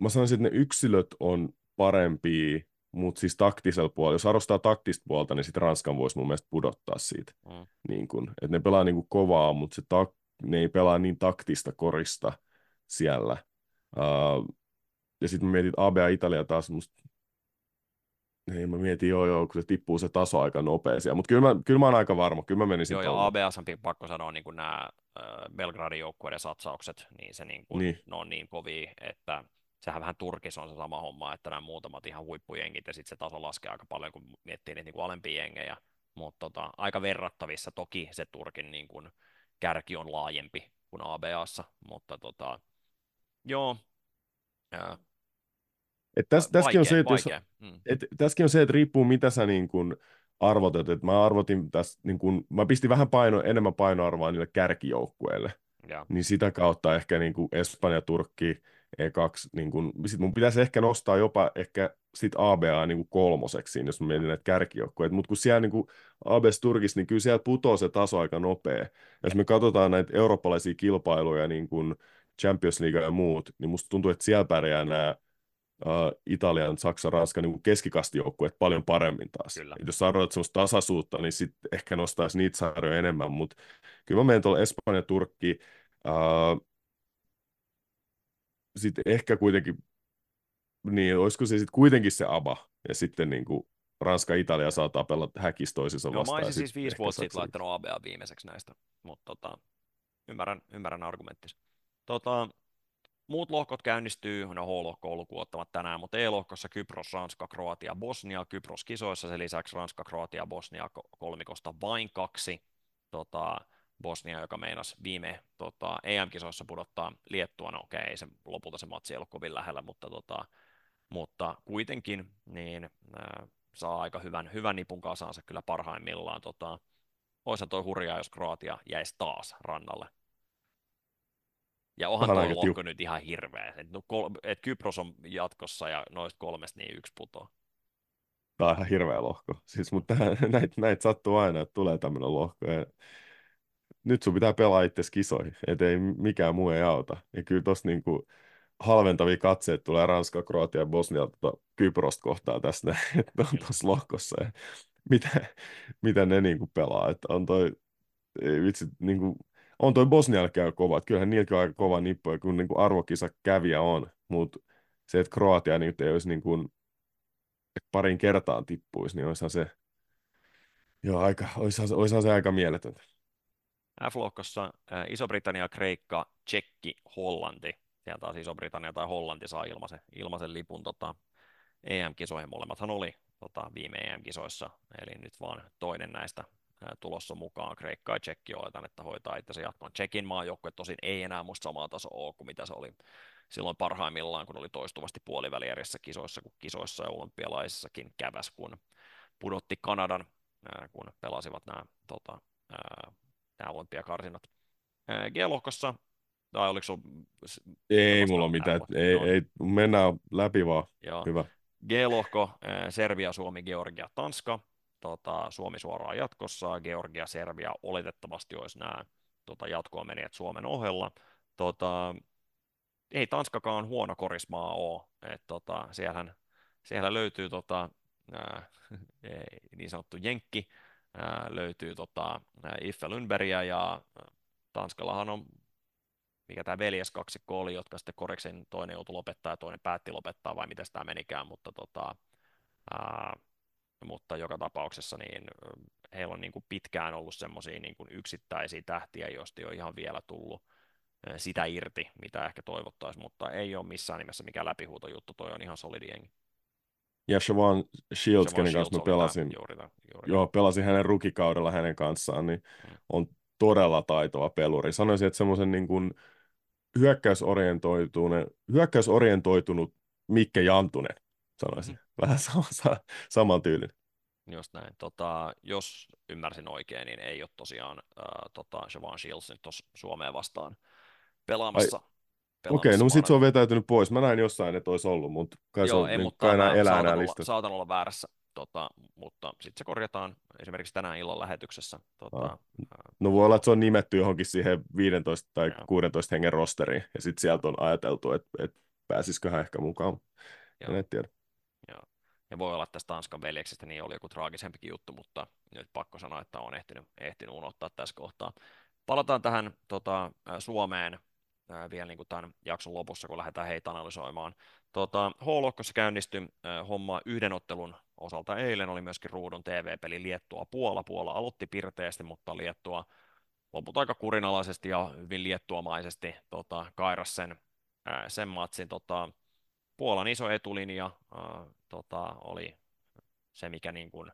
mä sanoisin, että ne yksilöt on parempia mutta siis taktisella puolella, jos arvostaa taktista puolta, niin sitten Ranskan voisi mun mielestä pudottaa siitä. Mm. Niin kun, että ne pelaa niin kuin kovaa, mutta se tak, ne ei pelaa niin taktista korista siellä. Uh, ja sitten mä mietin, ABA Italia taas musta niin, mä mietin, joo, joo, kun se tippuu se taso aika nopeasti. Mutta kyllä mä, kyllä mä oon aika varma, kyllä mä menisin Joo, ja ABS on pakko sanoa niin nämä äh, Belgradin joukkueiden satsaukset, niin, se niin kuin, niin. ne on niin kovia, että sehän vähän Turkissa on se sama homma, että nämä muutamat ihan huippujengit ja sitten se taso laskee aika paljon, kun miettii niitä niin kuin alempia jengejä, mutta tota, aika verrattavissa. Toki se Turkin niin kuin, kärki on laajempi kuin ABAssa, mutta tota, joo, ää, et täs, tässäkin, on se, että jos, mm. et, tässäkin on se, että riippuu mitä sä niin kun arvotat. Et mä arvotin tässä, niin kun, mä pistin vähän paino, enemmän painoarvoa niille kärkijoukkueille. Ja. Niin sitä kautta ehkä niin kuin Espanja, Turkki, E2, niin kun, sit mun pitäisi ehkä nostaa jopa ehkä sit ABA niin kuin kolmoseksi, jos mä mietin näitä kärkijoukkoja. Mutta kun siellä niin kuin ABS Turkissa, niin kyllä sieltä putoo se taso aika nopea. Ja jos me katsotaan näitä eurooppalaisia kilpailuja, niin kuin Champions League ja muut, niin musta tuntuu, että siellä pärjää nämä uh, Italian, Saksa, Ranska niin keskikastijoukkueet paljon paremmin taas. Kyllä. Jos sä sellaista tasaisuutta, niin sitten ehkä nostaisi niitä sarjoja enemmän, mutta kyllä mä menen tuolla Espanja, Turkki, uh, sitten ehkä kuitenkin, niin olisiko se sitten kuitenkin se ABA, ja sitten niin kuin Ranska, Italia saattaa pelata häkis toisensa Joo, vastaan. Mä olisin siis viisi vuotta sitten laittanut ABA viimeiseksi näistä, mutta tota, ymmärrän, ymmärrän argumenttisi. Tota, muut lohkot käynnistyy, no H-lohko on ottamat tänään, mutta E-lohkossa Kypros, Ranska, Kroatia, Bosnia, Kypros kisoissa, sen lisäksi Ranska, Kroatia, Bosnia kolmikosta vain kaksi. Tota, Bosnia, joka meinasi viime tota, EM-kisoissa pudottaa Liettua, no okei, okay, ei se, lopulta se matsi ei ollut kovin lähellä, mutta, tota, mutta kuitenkin niin, äh, saa aika hyvän, hyvän nipun kasaansa kyllä parhaimmillaan. Tota, Oisa toi hurjaa, jos Kroatia jäisi taas rannalle. Ja onhan tuo lohko nyt ihan hirveä. Et, no, kol- et Kypros on jatkossa ja noista kolmesta niin yksi putoaa. Tämä on ihan hirveä lohko. Siis, mutta näitä näit sattuu aina, että tulee tämmöinen lohko. Ja nyt sun pitää pelaa itse kisoihin, ettei mikään muu ei auta. Ja kyllä tossa niinku halventavia katseet tulee Ranska, Kroatia ja Bosnia tota, Kyprosta kohtaa tässä, että on tuossa lohkossa. Ja mitä, mitä ne niinku pelaa. Että on toi, ei vitsi, niinku, on toi Bosnialle käy kova. Että kyllähän niilläkin on aika kova nippu, kun niinku arvokisa käviä on. Mutta se, että Kroatia nyt ei olisi niinku, että parin kertaan tippuisi, niin olisihan se, joo, aika, olisihan, se, olisihan se aika mieletöntä. F-lohkossa Iso-Britannia, Kreikka, Tsekki, Hollanti. Sieltä taas Iso-Britannia tai Hollanti saa ilmaisen, ilmaisen lipun tota, EM-kisoihin. Molemmathan oli tota, viime EM-kisoissa, eli nyt vaan toinen näistä tulossa mukaan. Kreikka ja Tsekki oletan, että hoitaa itse jatkoon. Tsekin maajoukkue tosin ei enää muista samaa tasoa ole kuin mitä se oli silloin parhaimmillaan, kun oli toistuvasti puolivälierissä kisoissa, kun kisoissa ja olympialaisissakin käväs, kun pudotti Kanadan, kun pelasivat nämä, tota, nämä olympiakarsinat. G-lohkossa tai oliko sun... Ei mulla mitään, ei, no. ei, mennään läpi vaan, Joo. hyvä. G-lohko, Serbia, Suomi, Georgia, Tanska, tota, Suomi suoraan jatkossa, Georgia, Serbia oletettavasti olisi nämä tota, jatkoon menijät Suomen ohella. Tota, ei Tanskakaan huono korismaa ole, että tota, siellähän, siellä löytyy tota, ää, niin sanottu Jenkki, löytyy tota, Iffe Lundbergia ja Tanskallahan on mikä tämä veljeskaksikko oli, jotka sitten koriksen toinen joutui lopettaa ja toinen päätti lopettaa, vai miten tämä menikään, mutta, tota, ää, mutta joka tapauksessa niin heillä on niin kuin pitkään ollut semmoisia niin yksittäisiä tähtiä, joista ei ole ihan vielä tullut sitä irti, mitä ehkä toivottaisiin, mutta ei ole missään nimessä mikään läpihuutojuttu, toi on ihan solidi jengi. Ja Siobhan Shields, kenen kanssa mä pelasin, juuri tämän, juuri joo, pelasin hänen rukikaudella hänen kanssaan, niin hmm. on todella taitava peluri. Sanoisin, että semmoisen niin kuin hyökkäysorientoitunut, hyökkäysorientoitunut Mikke Jantunen, sanoisin. Hmm. Vähän sama, saman tyylin. Just näin. Tota, jos ymmärsin oikein, niin ei ole tosiaan äh, tota, Siobhan Shields nyt tuossa Suomeen vastaan pelaamassa. Okei, okay, no sitten se on vetäytynyt pois. Mä näin jossain, että olisi ollut, mutta kai Joo, se on, ei, niin, mutta kai enää elää enää olla, saatan olla väärässä, tota, mutta sitten se korjataan esimerkiksi tänään illan lähetyksessä. Tota, ah. No voi olla, että se on nimetty johonkin siihen 15 tai Joo. 16 hengen rosteriin, ja sitten sieltä on ajateltu, että, että pääsisiköhän ehkä mukaan. Joo. En tiedä. Joo. Ja voi olla, että tästä Tanskan veljeksestä niin oli joku traagisempikin juttu, mutta nyt pakko sanoa, että on ehtinyt, ehtinyt unohtaa tässä kohtaa. Palataan tähän tota, Suomeen vielä niin kuin tämän jakson lopussa, kun lähdetään heitä analysoimaan. Tota, H-lohkossa käynnistyi homma yhden ottelun osalta eilen, oli myöskin ruudun TV-peli Liettua Puola. Puola aloitti pirteästi, mutta Liettua loput aika kurinalaisesti ja hyvin liettuamaisesti tota, kairas sen, ää, sen matsin. Tota, Puolan iso etulinja ää, tota, oli se, mikä niin kuin,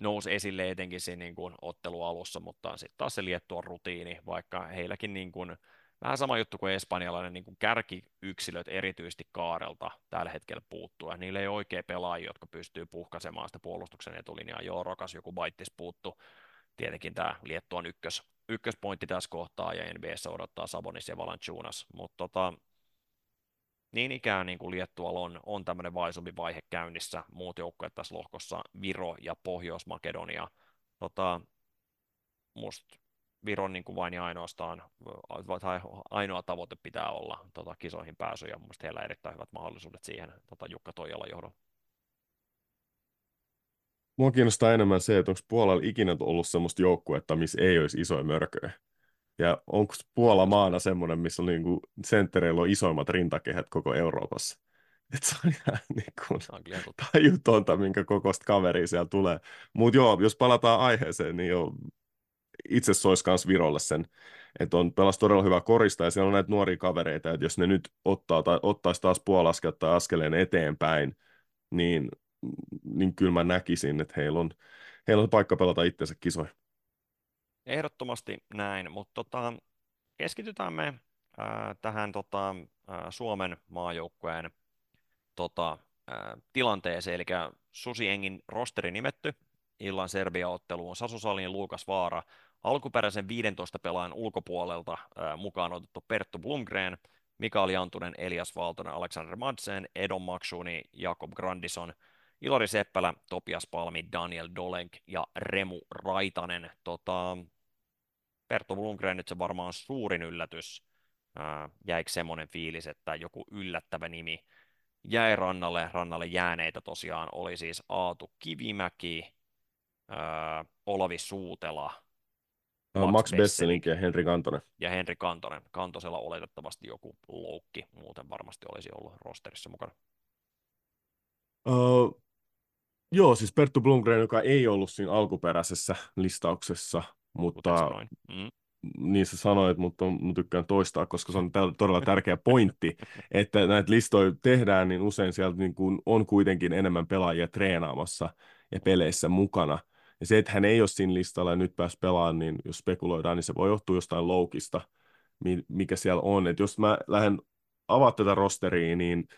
nousi esille etenkin siinä niin kuin ottelualussa, mutta sitten taas se Liettuan rutiini, vaikka heilläkin niin kuin, vähän sama juttu kuin espanjalainen niin kuin kärkiyksilöt erityisesti kaarelta tällä hetkellä puuttuu, ja niillä ei ole oikein pelaajia, jotka pystyy puhkaisemaan sitä puolustuksen etulinjaa. Joo, Rokas joku Baittis puuttu, tietenkin tämä Liettuan ykkös, ykköspointti tässä kohtaa, ja NBS odottaa Sabonis ja Valanciunas, mutta tota, niin ikään niin kuin Liettualla on, on tämmöinen vaisumpi vaihe käynnissä, muut joukkueet tässä lohkossa, Viro ja Pohjois-Makedonia. Tota, musta Viron niin kuin vain ja ainoastaan, tai ainoa tavoite pitää olla tota, kisoihin pääsy, ja mun heillä on erittäin hyvät mahdollisuudet siihen tota, Jukka Toijala johdon. Mua kiinnostaa enemmän se, että onko Puolalla ikinä ollut sellaista joukkuetta, missä ei olisi isoja mörköjä. Ja onko Puola maana semmoinen, missä on niinku senttereillä on isoimmat rintakehät koko Euroopassa? Et se on ihan niin kuin tajutonta, minkä kokoista kaveria siellä tulee. Mutta joo, jos palataan aiheeseen, niin jo itse sois kans Virolle sen, että on pelas todella hyvä korista ja siellä on näitä nuoria kavereita, että jos ne nyt ottaa tai ottaisi taas puolaskelta tai askeleen eteenpäin, niin, niin kyllä mä näkisin, että heillä on, heillä on paikka pelata itsensä kisoihin. Ehdottomasti näin, mutta tota, keskitytään me ää, tähän tota, ää, Suomen maajoukkueen tota, ää, tilanteeseen, eli Susi Engin rosteri nimetty illan Serbia-otteluun. Sasu Salin, Luukas Vaara, alkuperäisen 15 pelaajan ulkopuolelta mukaan otettu Perttu Blumgren, Mikael Jantunen, Elias Valtonen, Alexander Madsen, Edon Maksuni, Jakob Grandison, Ilari Seppälä, Topias Palmi, Daniel Dolenk ja Remu Raitanen. Tota, Perttu Blumgren nyt se varmaan suurin yllätys. Ää, jäikö semmoinen fiilis, että joku yllättävä nimi jäi rannalle. Rannalle jääneitä tosiaan oli siis Aatu Kivimäki, ää, Olavi Suutela, Max, Max Besselink ja Henri Kantonen. Ja Henri Kantonen. Kantosella oletettavasti joku loukki, muuten varmasti olisi ollut rosterissa mukana. Uh, joo, siis Perttu Blomgren, joka ei ollut siinä alkuperäisessä listauksessa, mutta mm. niin sä sanoit, mutta mä tykkään toistaa, koska se on todella tärkeä pointti, että näitä listoja tehdään, niin usein sieltä niin kuin on kuitenkin enemmän pelaajia treenaamassa ja peleissä mukana. Ja se, että hän ei ole siinä listalla ja nyt pääsi pelaamaan, niin jos spekuloidaan, niin se voi johtua jostain loukista, mikä siellä on. Et jos mä lähden avaa tätä rosteria, niin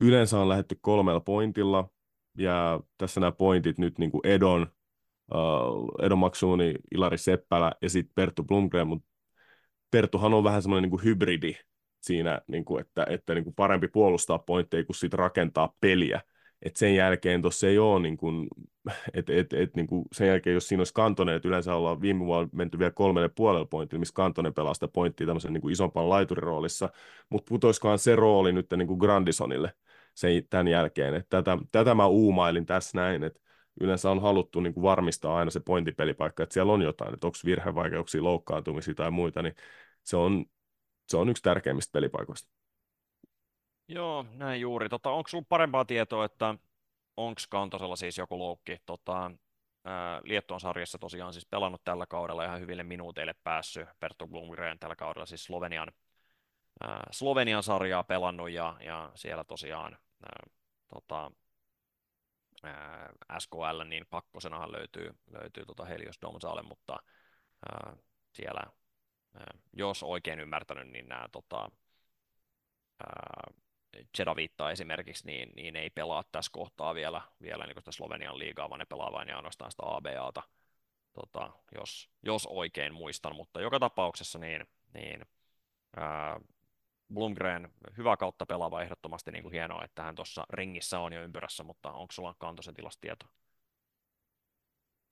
yleensä on lähetty kolmella pointilla, ja tässä nämä pointit nyt niin kuin Edon, uh, Edon Maksuuni, Ilari Seppälä ja sitten Perttu Blomgren, mutta Perttuhan on vähän semmoinen niin hybridi siinä, niin kuin, että, että niin kuin parempi puolustaa pointteja kuin sitten rakentaa peliä. Et sen jälkeen tuossa ei ole, niin kuin, et, et, et, niin kuin sen jälkeen jos siinä olisi Kantonen, että yleensä ollaan viime vuonna menty vielä kolmelle puolelle pointille, missä Kantonen pelaa sitä pointtia tämmöisen niin kuin isompaan laituriroolissa, mutta putoisikohan se rooli nyt niin kuin Grandisonille sen, tämän jälkeen. Et tätä, tätä mä uumailin tässä näin, että yleensä on haluttu niin kuin varmistaa aina se pointipelipaikka, että siellä on jotain, että onko virhevaikeuksia, loukkaantumisia tai muita, niin se on, se on yksi tärkeimmistä pelipaikoista. Joo, näin juuri. Tota, onko sinulla parempaa tietoa, että onko Kantosella siis joku loukki? Tota, Liettuan sarjassa tosiaan siis pelannut tällä kaudella ihan hyville minuuteille päässyt. Perttu Blomgren tällä kaudella siis Slovenian, ää, Slovenian sarjaa pelannut ja, ja siellä tosiaan ää, tota, ää, SKL, niin kakkosenahan löytyy, löytyy tota Helios Domsale, mutta ää, siellä, ää, jos oikein ymmärtänyt, niin nämä tota, Cedavitta esimerkiksi, niin, niin ei pelaa tässä kohtaa vielä, vielä niin sitä Slovenian liigaa, vaan ne pelaa vain ja ainoastaan sitä ABAta, tota, jos, jos oikein muistan, mutta joka tapauksessa niin, niin ää, Blumgren hyvä kautta pelaava ehdottomasti niin kuin hienoa, että hän tuossa ringissä on jo ympyrässä, mutta onko sulla kantoisen tilasta tietoa?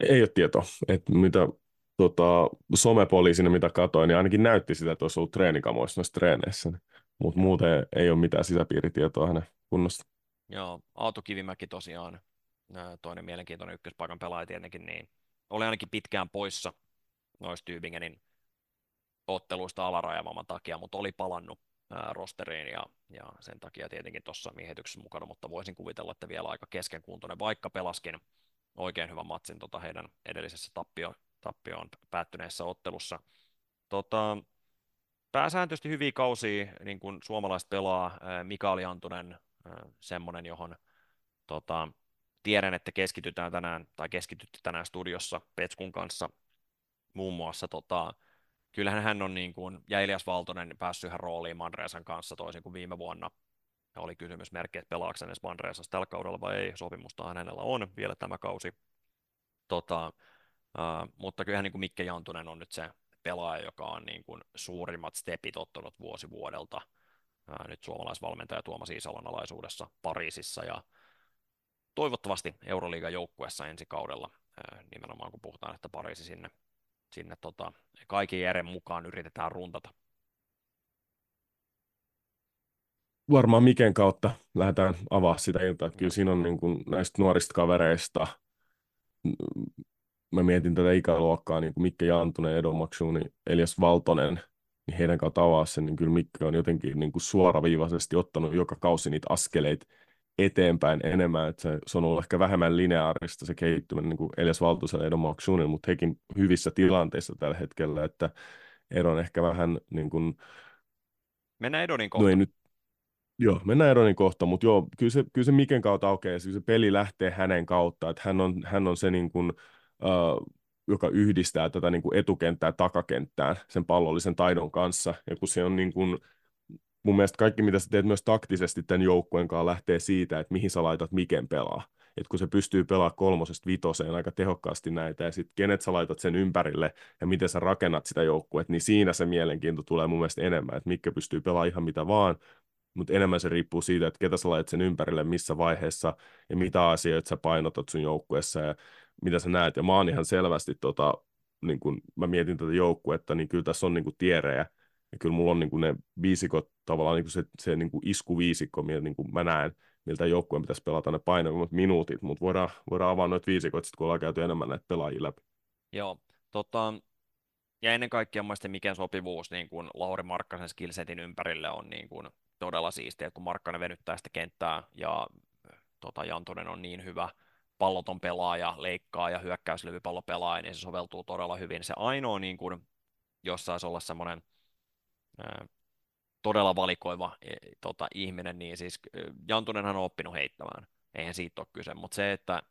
Ei ole tietoa, että mitä tota, somepoliisina, mitä katsoin, niin ainakin näytti sitä, että olisi ollut treenikamoissa noissa treeneissä. Niin mutta muuten ei ole mitään sisäpiiritietoa hänen kunnosta. Joo, Aatu Kivimäki tosiaan, toinen mielenkiintoinen ykköspaikan pelaaja tietenkin, niin oli ainakin pitkään poissa noista Tybingenin otteluista alarajavamman takia, mutta oli palannut rosteriin ja, ja sen takia tietenkin tuossa miehityksessä mukana, mutta voisin kuvitella, että vielä aika keskenkuntoinen, vaikka pelaskin oikein hyvän matsin tota heidän edellisessä tappio, tappioon päättyneessä ottelussa. Tota, pääsääntöisesti hyviä kausia niin kuin suomalaiset pelaa. Mikael Jantunen, semmoinen, johon tota, tiedän, että keskitytään tänään, tai keskitytty tänään studiossa Petskun kanssa muun muassa. Tota, kyllähän hän on niin kuin, ja Elias Valtonen päässyt ihan rooliin Manreasan kanssa toisin kuin viime vuonna. Ja oli kysymysmerkki, että pelaako edes Manreasassa tällä kaudella vai ei. Sopimustahan hänellä on vielä tämä kausi. Tota, uh, mutta kyllähän niin kuin Mikke Jantunen on nyt se pelaaja, joka on niin kuin suurimmat stepit ottanut vuosi vuodelta. Ää, nyt suomalaisvalmentaja Tuomas Iisalon alaisuudessa Pariisissa ja toivottavasti Euroliigan joukkuessa ensi kaudella, ää, nimenomaan kun puhutaan, että Pariisi sinne, sinne tota, kaiken järjen mukaan yritetään runtata. Varmaan Miken kautta lähdetään avaa sitä iltaa. Kyllä siinä on niin kuin näistä nuorista kavereista mä mietin tätä ikäluokkaa, niin kuin Mikke Jantunen, Edo Maksuni, Elias Valtonen, niin heidän kautta avaa sen, niin kyllä Mikke on jotenkin niin kuin suoraviivaisesti ottanut joka kausi niitä askeleita eteenpäin enemmän, että se, se on ollut ehkä vähemmän lineaarista se kehittyminen niin kuin Elias Valtosen ja Edo Maksunin, mutta hekin hyvissä tilanteissa tällä hetkellä, että Edon ehkä vähän niin kuin... Mennään Edonin kohta. No ei nyt, Joo, mennään Eronin kohta, mutta joo, kyllä se, kyllä se Miken kautta aukeaa, ja se peli lähtee hänen kautta, että hän on, hän on se niin kuin, joka yhdistää tätä niin kuin etukenttää takakenttään sen pallollisen taidon kanssa. Ja kun se on niin kuin, mun mielestä kaikki, mitä sä teet myös taktisesti tämän joukkueen kanssa, lähtee siitä, että mihin sä laitat miken pelaa. Et kun se pystyy pelaamaan kolmosesta vitoseen aika tehokkaasti näitä, ja sitten kenet sä laitat sen ympärille, ja miten sä rakennat sitä joukkuetta, niin siinä se mielenkiinto tulee mun mielestä enemmän, että mikä pystyy pelaamaan ihan mitä vaan, mutta enemmän se riippuu siitä, että ketä sä laitat sen ympärille, missä vaiheessa, ja mitä asioita sä painotat sun joukkueessa, ja mitä sä näet. Ja mä oon ihan selvästi, tota, niin kun mä mietin tätä joukkuetta, niin kyllä tässä on niin tierejä, ja kyllä mulla on niin ne viisikot, tavallaan niin kuin se, se niin iskuviisikko, millä niin kuin mä näen, miltä joukkueen pitäisi pelata ne painavimmat minuutit, mutta voidaan, voidaan avaa noita viisikot, sit, kun ollaan käyty enemmän näitä pelaajia läpi. Joo, tota, ja ennen kaikkea mielestäni mikä sopivuus niin kuin Lauri Markkasen skillsetin ympärille on niin kuin todella siistiä, kun Markkanen venyttää sitä kenttää ja tota, Jantunen on niin hyvä palloton pelaaja, leikkaa ja hyökkäyslevypallopelaaja, niin se soveltuu todella hyvin. Se ainoa, niin kuin, jos saisi olla semmoinen todella valikoiva e, tota, ihminen, niin siis Jantunenhan on oppinut heittämään, eihän siitä ole kyse, mutta se, että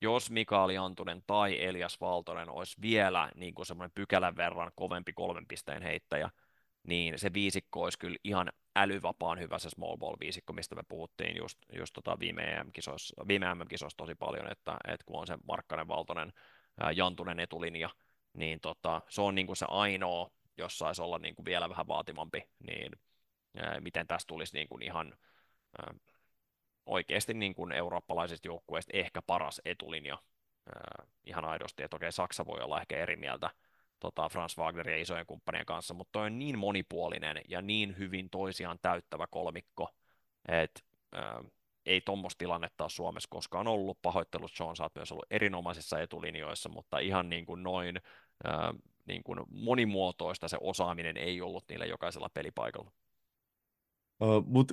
jos Mikael Jantunen tai Elias Valtonen olisi vielä niin kuin semmoinen pykälän verran kovempi kolmen pisteen heittäjä, niin se viisikko olisi kyllä ihan älyvapaan hyvä se small ball viisikko, mistä me puhuttiin just, just tota viime, MM-kisoissa tosi paljon, että, että kun on se Markkanen, Valtonen, Jantunen etulinja, niin tota, se on niin kuin se ainoa, jos saisi olla niin kuin vielä vähän vaativampi, niin ää, miten tästä tulisi niin kuin ihan ää, oikeasti niin kuin eurooppalaisista joukkueista ehkä paras etulinja ää, ihan aidosti, että okei, Saksa voi olla ehkä eri mieltä tota, Franz Wagner ja isojen kumppanien kanssa, mutta toi on niin monipuolinen ja niin hyvin toisiaan täyttävä kolmikko, että ää, ei tuommoista tilannetta ole Suomessa koskaan ollut. Pahoittelut Sean, sä oot myös ollut erinomaisissa etulinjoissa, mutta ihan niin kuin noin ää, niin kuin monimuotoista se osaaminen ei ollut niillä jokaisella pelipaikalla. Uh, mut,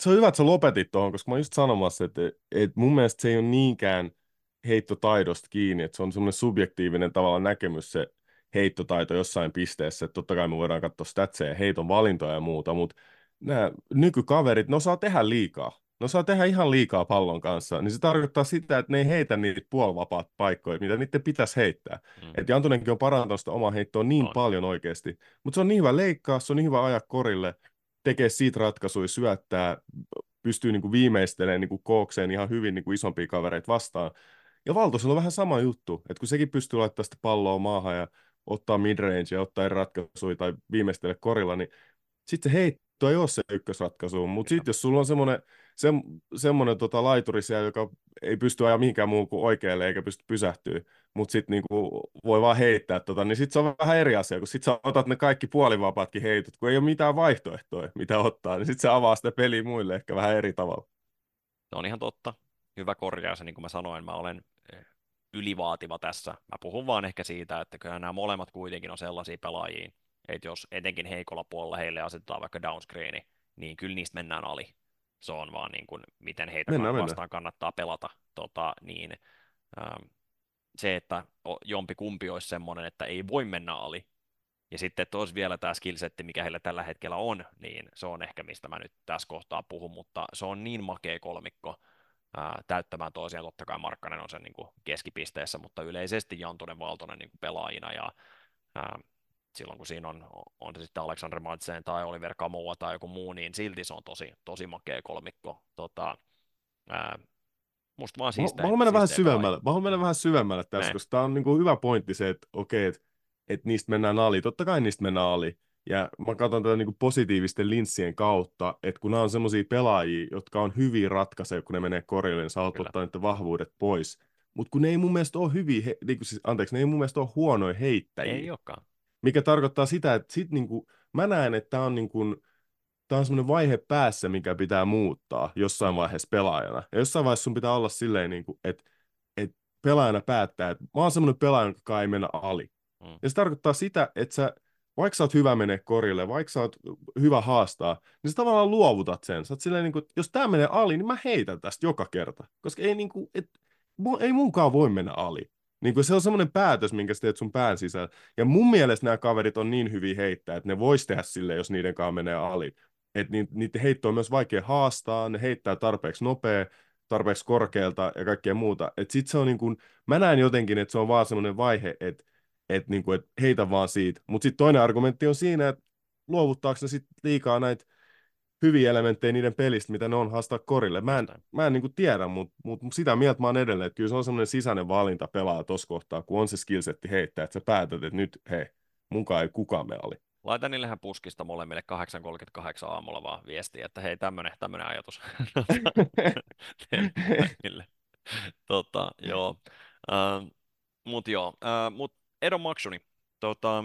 se on hyvä, että sä lopetit tuohon, koska mä oon just sanomassa, että, että mun mielestä se ei ole niinkään heittotaidosta kiinni, että se on semmoinen subjektiivinen tavalla näkemys se heittotaito jossain pisteessä, että totta kai me voidaan katsoa statseja, heiton valintoja ja muuta, mutta nämä nykykaverit, ne osaa tehdä liikaa. Ne osaa tehdä ihan liikaa pallon kanssa, niin se tarkoittaa sitä, että ne ei heitä niitä puolivapaat paikkoja, mitä niiden pitäisi heittää. Mm. Että Jantunenkin on parantanut sitä omaa heittoa niin on. paljon oikeasti, mutta se on niin hyvä leikkaa, se on niin hyvä ajaa korille, tekee siitä ratkaisuja, syöttää, pystyy niin kuin viimeistelemään niin kuin kookseen ihan hyvin niin kuin isompia kavereita vastaan. Ja Valtosella on vähän sama juttu, että kun sekin pystyy laittamaan sitä palloa maahan ja ottaa midrange ja ottaa ratkaisuja tai viimeistele korilla, niin sitten se heitto ei ole se ykkösratkaisu, mutta sitten jos sulla on semmoinen, se, semmoinen tota laituri siellä, joka ei pysty ajaa mihinkään muuhun kuin oikealle eikä pysty pysähtyä, mutta sitten niinku voi vaan heittää, tota, niin sitten se on vähän eri asia, kun sitten sä otat ne kaikki puolivapaatkin heitot, kun ei ole mitään vaihtoehtoja, mitä ottaa, niin sitten se avaa sitä peliä muille ehkä vähän eri tavalla. Se on ihan totta. Hyvä korjaus, niin kuin mä sanoin, mä olen ylivaativa tässä. Mä puhun vaan ehkä siitä, että kyllä nämä molemmat kuitenkin on sellaisia pelaajia, että jos etenkin heikolla puolella heille asetetaan vaikka downscreeni, niin kyllä niistä mennään ali. Se on vaan niin kuin, miten heitä mennään, vastaan mennään. kannattaa pelata. Tota, niin, ähm, se, että jompi kumpi olisi semmoinen, että ei voi mennä ali, ja sitten, että olisi vielä tämä skillsetti, mikä heillä tällä hetkellä on, niin se on ehkä, mistä mä nyt tässä kohtaa puhun, mutta se on niin makea kolmikko, ää, täyttämään toisiaan. Totta kai Markkanen on sen niin kuin keskipisteessä, mutta yleisesti Jantunen Valtonen niin kuin pelaajina ja ää, silloin kun siinä on, on se sitten Alexander Madsen tai Oliver Kamua tai joku muu, niin silti se on tosi, tosi makea kolmikko. Tota, ää, musta vaan siistää. Mä haluan mennä vähän syvemmälle, mä haluan mennä vähän syvemmälle tässä, ne. koska tämä on niin kuin hyvä pointti se, että okei, että, että niistä mennään ali. Totta kai niistä mennään ali, ja mä katson tätä niin positiivisten linssien kautta, että kun nämä on semmoisia pelaajia, jotka on hyviä ratkaisuja, kun ne menee korille, niin sä haluat ottaa niiden vahvuudet pois. Mutta kun ne ei mun mielestä ole hyviä, he, niin siis, anteeksi, ne ei mun mielestä ole huonoja heittäjiä. Ei olekaan. Mikä tarkoittaa sitä, että sit niin kuin, mä näen, että tämä on niin kuin, tämä on semmoinen vaihe päässä, mikä pitää muuttaa jossain vaiheessa pelaajana. Ja jossain vaiheessa sun pitää olla silleen, niin kuin, että, että pelaajana päättää, että mä oon semmoinen pelaaja, joka ei mennä ali. Mm. Ja se tarkoittaa sitä, että sä vaikka sä oot hyvä menee korille, vaikka sä oot hyvä haastaa, niin sä tavallaan luovutat sen. Sä oot silleen, niin kuin, jos tämä menee ali, niin mä heitän tästä joka kerta. Koska ei, niin kuin, et, ei munkaan voi mennä ali. Niin kuin se on semmoinen päätös, minkä sä teet sun pään sisällä. Ja mun mielestä nämä kaverit on niin hyvin heittää, että ne vois tehdä sille, jos niiden kanssa menee ali. Että niiden heitto on myös vaikea haastaa, ne heittää tarpeeksi nopea, tarpeeksi korkealta ja kaikkea muuta. Että sit se on niin kuin, mä näen jotenkin, että se on vaan semmoinen vaihe, että että niinku, et heitä vaan siitä. Mutta sitten toinen argumentti on siinä, että luovuttaako ne sitten liikaa näitä hyviä elementtejä niiden pelistä, mitä ne on haastaa korille. Mä en, mä en niinku tiedä, mutta mut, mut sitä mieltä mä oon edelleen, että kyllä se on semmoinen sisäinen valinta pelaa tuossa kohtaa, kun on se skillsetti heittää, että sä päätät, että nyt hei, mukaan ei kukaan me oli. Laita niillehän puskista molemmille 8.38 aamulla vaan viestiä, että hei, tämmönen, tämmönen ajatus. tota, joo. Uh, mut joo, uh, mut Edon Maksuni, tota,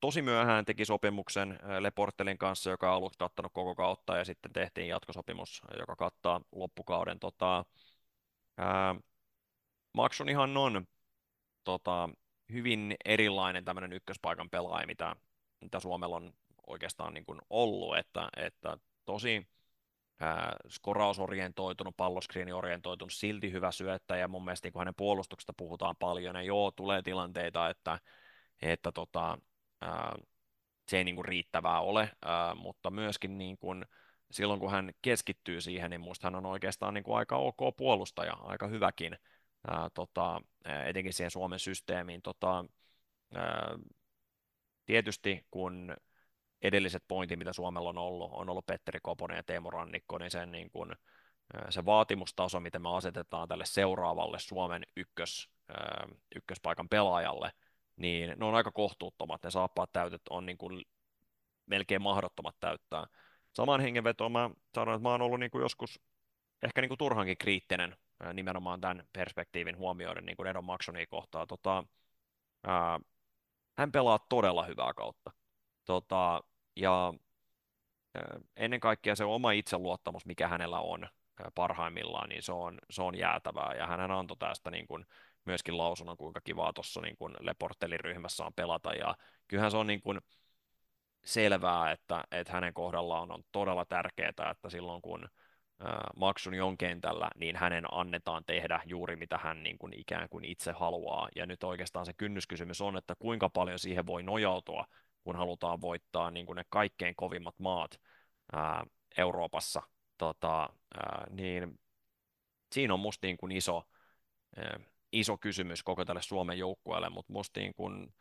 tosi myöhään teki sopimuksen Leportelin kanssa, joka on aluksi kattanut koko kautta, ja sitten tehtiin jatkosopimus, joka kattaa loppukauden. Tota, ää, Maksunihan on tota, hyvin erilainen tämmöinen ykköspaikan pelaaja, mitä mitä Suomella on oikeastaan niin kuin ollut, että, että tosi ää, skorausorientoitunut, palloskriiniorientoitunut, silti hyvä syöttäjä, ja mun mielestä niin hänen puolustuksesta puhutaan paljon, ja joo, tulee tilanteita, että, että tota, ää, se ei niin kuin riittävää ole, ää, mutta myöskin niin kuin, silloin kun hän keskittyy siihen, niin musta hän on oikeastaan niin kuin aika ok puolustaja, aika hyväkin, ää, tota, etenkin siihen Suomen systeemiin. Tota, ää, tietysti kun edelliset pointit, mitä Suomella on ollut, on ollut Petteri Koponen ja Teemu Rannikko, niin sen niin kuin, se vaatimustaso, miten me asetetaan tälle seuraavalle Suomen ykkös, ykköspaikan pelaajalle, niin ne on aika kohtuuttomat. Ne saappaat täytet on niin kuin melkein mahdottomat täyttää. Saman hengenvetoon mä sanon, että mä oon ollut niin kuin joskus ehkä niin kuin turhankin kriittinen nimenomaan tämän perspektiivin huomioiden niin kuin Edon Maksonia kohtaa. Tota, ää, hän pelaa todella hyvää kautta. Tota, ja ennen kaikkea se oma itseluottamus, mikä hänellä on parhaimmillaan, niin se on, se on jäätävää. Ja hän antoi tästä niin kuin myöskin lausunnon, kuinka kivaa tuossa niin kuin Leportelli-ryhmässä on pelata. Ja kyllähän se on niin kuin selvää, että, että hänen kohdallaan on todella tärkeää, että silloin kun maksun on kentällä, niin hänen annetaan tehdä juuri mitä hän niin kuin ikään kuin itse haluaa. Ja nyt oikeastaan se kynnyskysymys on, että kuinka paljon siihen voi nojautua, kun halutaan voittaa niin kuin ne kaikkein kovimmat maat ää, Euroopassa. Tota, ää, niin siinä on musta niin kuin iso, ää, iso kysymys koko tälle Suomen joukkueelle, mutta musta niin kuin,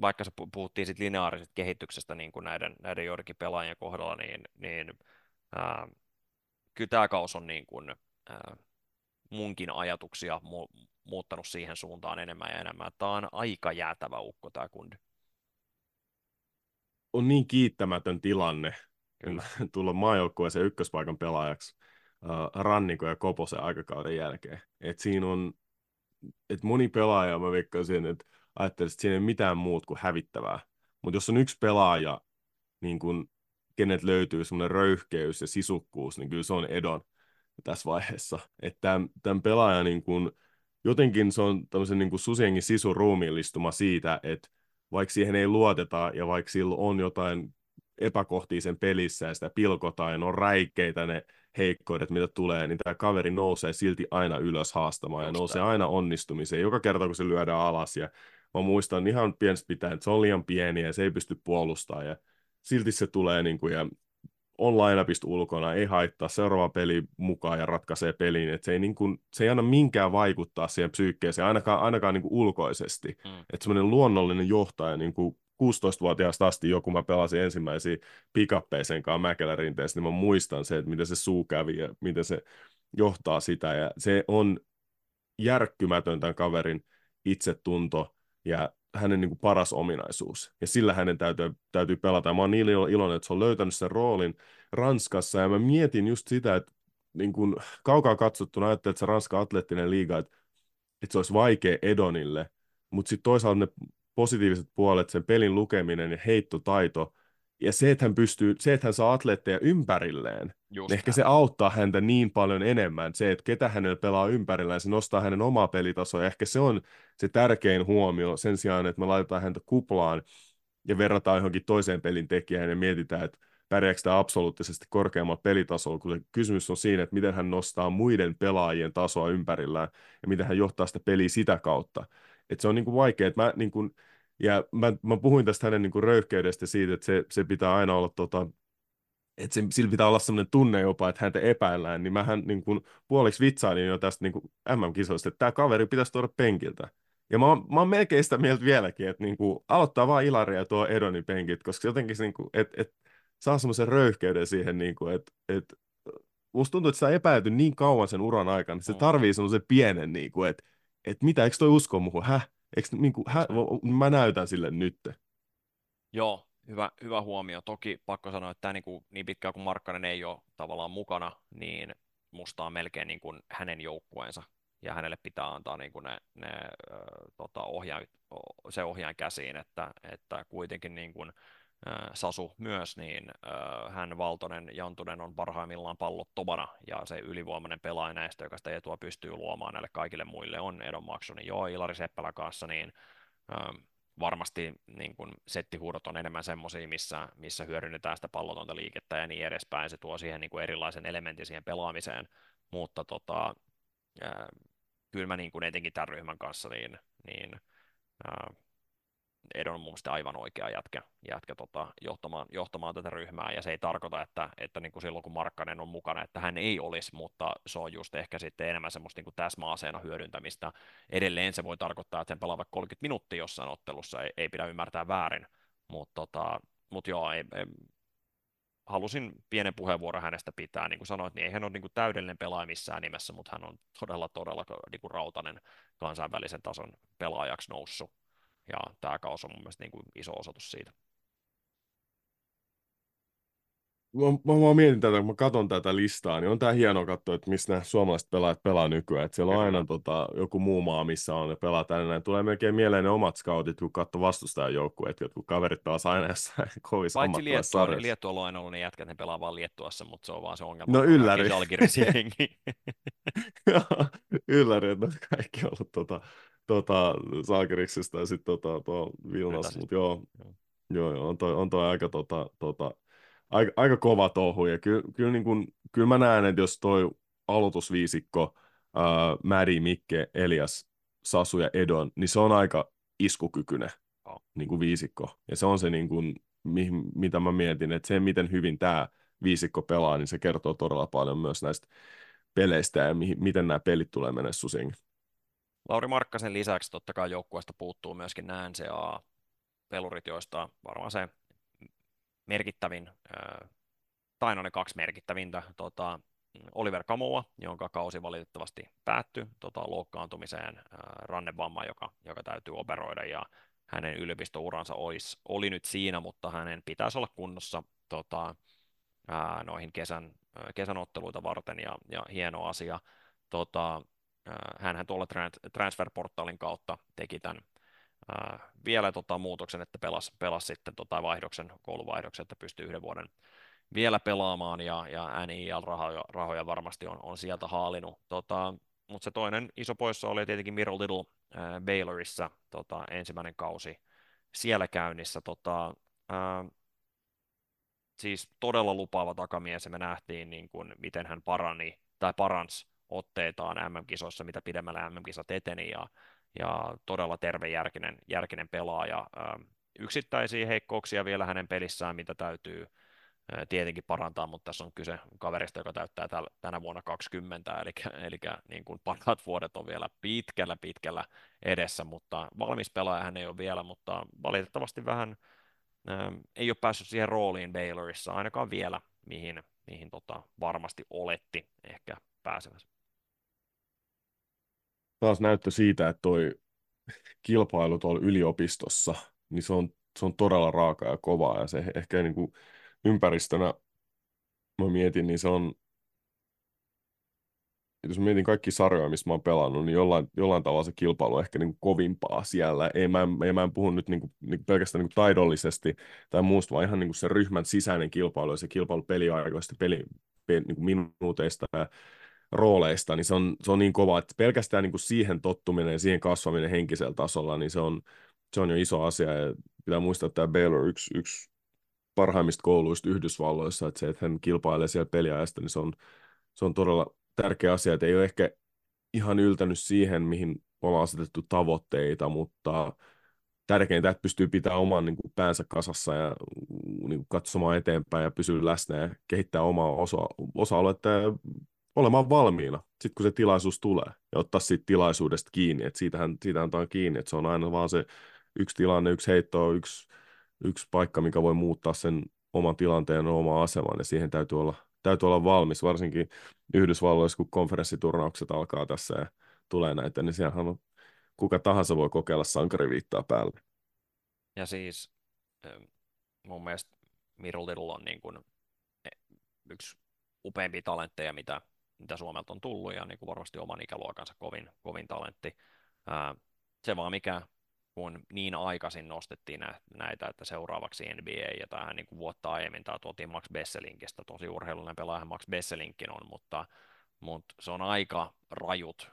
vaikka se puhuttiin sit lineaarisesta kehityksestä niin kuin näiden, näiden joidenkin pelaajien kohdalla, niin, niin ää, kyllä tämä kaus on niin kuin, ää, munkin ajatuksia mu- muuttanut siihen suuntaan enemmän ja enemmän. Tämä on aika jäätävä ukko tämä kundi. On niin kiittämätön tilanne Kyllä. tulla maajoukkueeseen ykköspaikan pelaajaksi uh, Ranniko ja Koposen aikakauden jälkeen. Et siinä on, et moni pelaaja, mä veikkaisin, että ajattelisin, että siinä ei mitään muut kuin hävittävää. Mutta jos on yksi pelaaja, niin kun kenet löytyy semmoinen röyhkeys ja sisukkuus, niin kyllä se on Edon tässä vaiheessa. Että tämän, pelaajan niin kuin, jotenkin se on tämmöisen niin kuin susienkin sisun ruumiillistuma siitä, että vaikka siihen ei luoteta ja vaikka sillä on jotain epäkohtia sen pelissä ja sitä pilkotaan ja ne on räikeitä ne heikkoudet, mitä tulee, niin tämä kaveri nousee silti aina ylös haastamaan ja nousee aina onnistumiseen joka kerta, kun se lyödään alas. Ja mä muistan ihan pienestä pitäen, että se on liian pieni ja se ei pysty puolustamaan. Ja silti se tulee niin kuin, ja on lainapista ulkona, ei haittaa, seuraava peli mukaan ja ratkaisee peliin, että se ei, niin kuin, se ei anna minkään vaikuttaa siihen psyykkeeseen, ainakaan, ainakaan niin kuin ulkoisesti, mm. että semmoinen luonnollinen johtaja, niin kuin 16-vuotiaasta asti joku mä pelasin ensimmäisiä pikappeja sen kanssa Mäkelärinteessä, niin mä muistan se, että miten se suu kävi ja miten se johtaa sitä, ja se on järkkymätön tämän kaverin itsetunto, ja hänen niin kuin paras ominaisuus, ja sillä hänen täytyy, täytyy pelata. Ja mä oon niin iloinen, että se on löytänyt sen roolin Ranskassa, ja mä mietin just sitä, että niin kuin kaukaa katsottuna ajattelin, että se Ranska atleettinen liiga, että, että se olisi vaikea Edonille, mutta sitten toisaalta ne positiiviset puolet, sen pelin lukeminen ja heittotaito, ja se, että hän pystyy, se, että hän saa atleetteja ympärilleen, Just ehkä se auttaa häntä niin paljon enemmän, se, että ketä hänellä pelaa ympärillään, se nostaa hänen omaa pelitasoa, ehkä se on se tärkein huomio sen sijaan, että me laitetaan häntä kuplaan ja verrataan johonkin toiseen pelin tekijään ja mietitään, että pärjääkö tämä absoluuttisesti korkeammalla pelitasolla, kun se kysymys on siinä, että miten hän nostaa muiden pelaajien tasoa ympärillään ja miten hän johtaa sitä peliä sitä kautta. Että se on niin kuin vaikea, että mä niin kuin, ja mä, mä puhuin tästä hänen niin kuin röyhkeydestä siitä, että se, se pitää aina olla tota, että se, sillä pitää olla sellainen tunne jopa, että häntä epäillään, niin mähän niin kuin, puoliksi vitsailin jo tästä niin MM-kisoista, että tämä kaveri pitäisi tuoda penkiltä. Ja mä oon, mä oon melkein sitä mieltä vieläkin, että niinku, aloittaa vaan Ilari ja tuo Edonin penkit, koska jotenkin se, niinku, että et, saa semmoisen röyhkeyden siihen, niinku, että et, musta tuntuu, että sitä epäilty niin kauan sen uran aikana, että se mm. tarvii semmoisen pienen, niinku, että et mitä, eikö toi usko muuhun, häh? Eikö, niinku, häh? Mä näytän sille nyt. Joo, hyvä, hyvä huomio. Toki pakko sanoa, että tämä niin, kuin, niin pitkään kuin Markkanen ei ole tavallaan mukana, niin musta on melkein niin kuin hänen joukkueensa ja hänelle pitää antaa niin kuin ne, ne äh, tota, ohjaan, se ohjaan käsiin, että, että kuitenkin niin kuin, äh, Sasu myös, niin hän Valtonen, Jantunen on parhaimmillaan pallottomana ja se ylivoimainen pelaaja näistä, joka sitä etua pystyy luomaan näille kaikille muille on Edon niin joo, Ilari Seppälä kanssa, niin varmasti niin kun settihuudot on enemmän semmoisia, missä, missä hyödynnetään sitä pallotonta liikettä ja niin edespäin. Se tuo siihen niin kuin erilaisen elementin siihen pelaamiseen, mutta tota, kyllä mä niin kuin etenkin tämän ryhmän kanssa, niin, niin ää, Edon on mun mielestä aivan oikea jätkä, jätkä tota, johtamaan, johtamaan tätä ryhmää, ja se ei tarkoita, että, että niin kuin silloin kun Markkanen on mukana, että hän ei olisi, mutta se on just ehkä sitten enemmän semmoista niin kuin täsmäaseena hyödyntämistä. Edelleen se voi tarkoittaa, että sen pelaa vaikka 30 minuuttia jossain ottelussa, ei, ei pidä ymmärtää väärin, mutta tota, mut joo, ei, ei, halusin pienen puheenvuoron hänestä pitää. Niin kuin sanoit, niin ei hän ole niin kuin täydellinen pelaaja missään nimessä, mutta hän on todella, todella niin kuin rautainen kansainvälisen tason pelaajaksi noussut ja tämä kausi on mun mielestä niin kuin iso osoitus siitä. Mä, mä, mä mietin tätä, kun mä katson tätä listaa, niin on tää hienoa katsoa, että missä nämä suomalaiset pelaajat pelaa nykyään. Että siellä on aina tota, joku muu maa, missä on ne pelaa tänne näin. Tulee melkein mieleen ne omat scoutit, kun katsoo vastustajan joukkueet, jotkut kaverit pelaa aina jossain kovissa Paitsi Liettua, niin Liettualla on aina ollut ne jätkät, ne pelaa vaan Liettuassa, mutta se on vaan se ongelma. No ylläri. ylläri, että kaikki on ollut tota, tota, Saakeriksestä ja sitten tota, tuo Vilnas, mutta joo, joo, joo, on toi, on toi aika, tota, tota, aika, aika kova touhu, ja kyllä, kyllä, niin kun, kyllä mä näen, että jos toi aloitusviisikko, ää, Märi, Mikke, Elias, Sasu ja Edon, niin se on aika iskukykyinen oh. niin kuin viisikko, ja se on se, niin kuin, mi, mitä mä mietin, että se, miten hyvin tämä viisikko pelaa, niin se kertoo todella paljon myös näistä peleistä ja mi, miten nämä pelit tulee mennä susiin. Lauri Markkasen lisäksi totta kai joukkueesta puuttuu myöskin nämä NCAA-pelurit, joista varmaan se merkittävin, tai no ne kaksi merkittävintä, tota, Oliver Kamoa, jonka kausi valitettavasti päättyi tota, loukkaantumiseen, rannevamma, joka, joka täytyy operoida, ja hänen yliopistouransa olisi, oli nyt siinä, mutta hänen pitäisi olla kunnossa tota, noihin kesän, kesän otteluita varten, ja, ja hieno asia. Tota, hänhän tuolla transferportaalin kautta teki tämän vielä tota, muutoksen, että pelasi, pelasi sitten tota vaihdoksen, kouluvaihdoksen, että pystyy yhden vuoden vielä pelaamaan ja, ja NIL-rahoja rahoja varmasti on, on sieltä haalinut. Tota, mutta se toinen iso poissa oli tietenkin Miro Little äh, Baylorissa tota, ensimmäinen kausi siellä käynnissä. Tota, äh, siis todella lupaava takamies ja me nähtiin, niin kuin, miten hän parani tai paransi otteitaan MM-kisoissa, mitä pidemmällä MM-kisat eteni, ja, ja todella tervejärkinen järkinen pelaaja. Yksittäisiä heikkouksia vielä hänen pelissään, mitä täytyy tietenkin parantaa, mutta tässä on kyse kaverista, joka täyttää täl, tänä vuonna 20, eli, eli niin kuin parhaat vuodet on vielä pitkällä pitkällä edessä, mutta valmis pelaaja hän ei ole vielä, mutta valitettavasti vähän ää, ei ole päässyt siihen rooliin Baylorissa ainakaan vielä, mihin, mihin tota, varmasti oletti ehkä pääsemässä taas näyttö siitä, että toi kilpailu tuolla yliopistossa, niin se on, se on todella raaka ja kovaa, ja se ehkä niin kuin ympäristönä, mä mietin, niin se on, jos mä mietin kaikki sarjoja, missä mä oon pelannut, niin jollain, jollain tavalla se kilpailu on ehkä niin kuin kovimpaa siellä. Ei mä, ei, mä en puhu nyt niin kuin, niin pelkästään niin kuin taidollisesti tai muusta, vaan ihan niin kuin se ryhmän sisäinen kilpailu ja se kilpailu peliaikoista, peli, peli, niin kuin minuuteista ja rooleista, niin se on, se on niin kova, että pelkästään niin kuin siihen tottuminen ja siihen kasvaminen henkisellä tasolla, niin se on, se on jo iso asia. Ja pitää muistaa, että tämä Baylor yksi, yksi parhaimmista kouluista Yhdysvalloissa, että se, että hän kilpailee siellä peliajasta, niin se on, se on todella tärkeä asia, että ei ole ehkä ihan yltänyt siihen, mihin ollaan asetettu tavoitteita, mutta tärkeintä, että pystyy pitämään oman niin kuin, päänsä kasassa ja niin kuin, katsomaan eteenpäin ja pysyä läsnä ja kehittää omaa osa- osa-aluetta ja olemaan valmiina sitten kun se tilaisuus tulee ja ottaa siitä tilaisuudesta kiinni, että siitähän, siitähän tämä on kiinni, että se on aina vaan se yksi tilanne, yksi heitto, yksi, yksi paikka, mikä voi muuttaa sen oman tilanteen ja oman aseman, ja siihen täytyy olla, täytyy olla valmis, varsinkin Yhdysvalloissa, kun konferenssiturnaukset alkaa tässä ja tulee näitä, niin siellähän on, kuka tahansa voi kokeilla sankariviittaa päälle. Ja siis mun mielestä Miru Little on niin kuin e, yksi upeimpia talentteja, mitä, mitä Suomelta on tullut, ja niin kuin varmasti oman ikäluokansa kovin, kovin talentti. se vaan mikä kun niin aikaisin nostettiin näitä, että seuraavaksi NBA ja tähän niin kuin vuotta aiemmin tämä tuotiin Max Besselinkistä, tosi urheilullinen pelaaja Max Besselinkin on, mutta, mutta se on aika rajut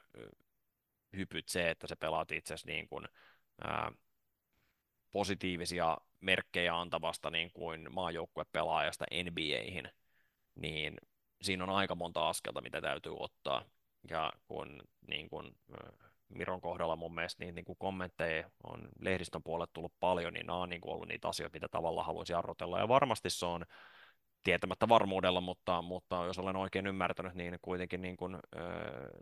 hypyt se, että se pelaat itse asiassa niin kuin, ää, positiivisia merkkejä antavasta niin kuin maajoukkuepelaajasta NBAihin, niin siinä on aika monta askelta, mitä täytyy ottaa. Ja kun niin kuin, Miron kohdalla mun mielestä niin, niin kuin kommentteja on lehdistön puolelle tullut paljon, niin nämä on niin ollut niitä asioita, mitä tavalla haluaisi arvotella. Ja varmasti se on tietämättä varmuudella, mutta, mutta jos olen oikein ymmärtänyt, niin kuitenkin niin kuin, äh,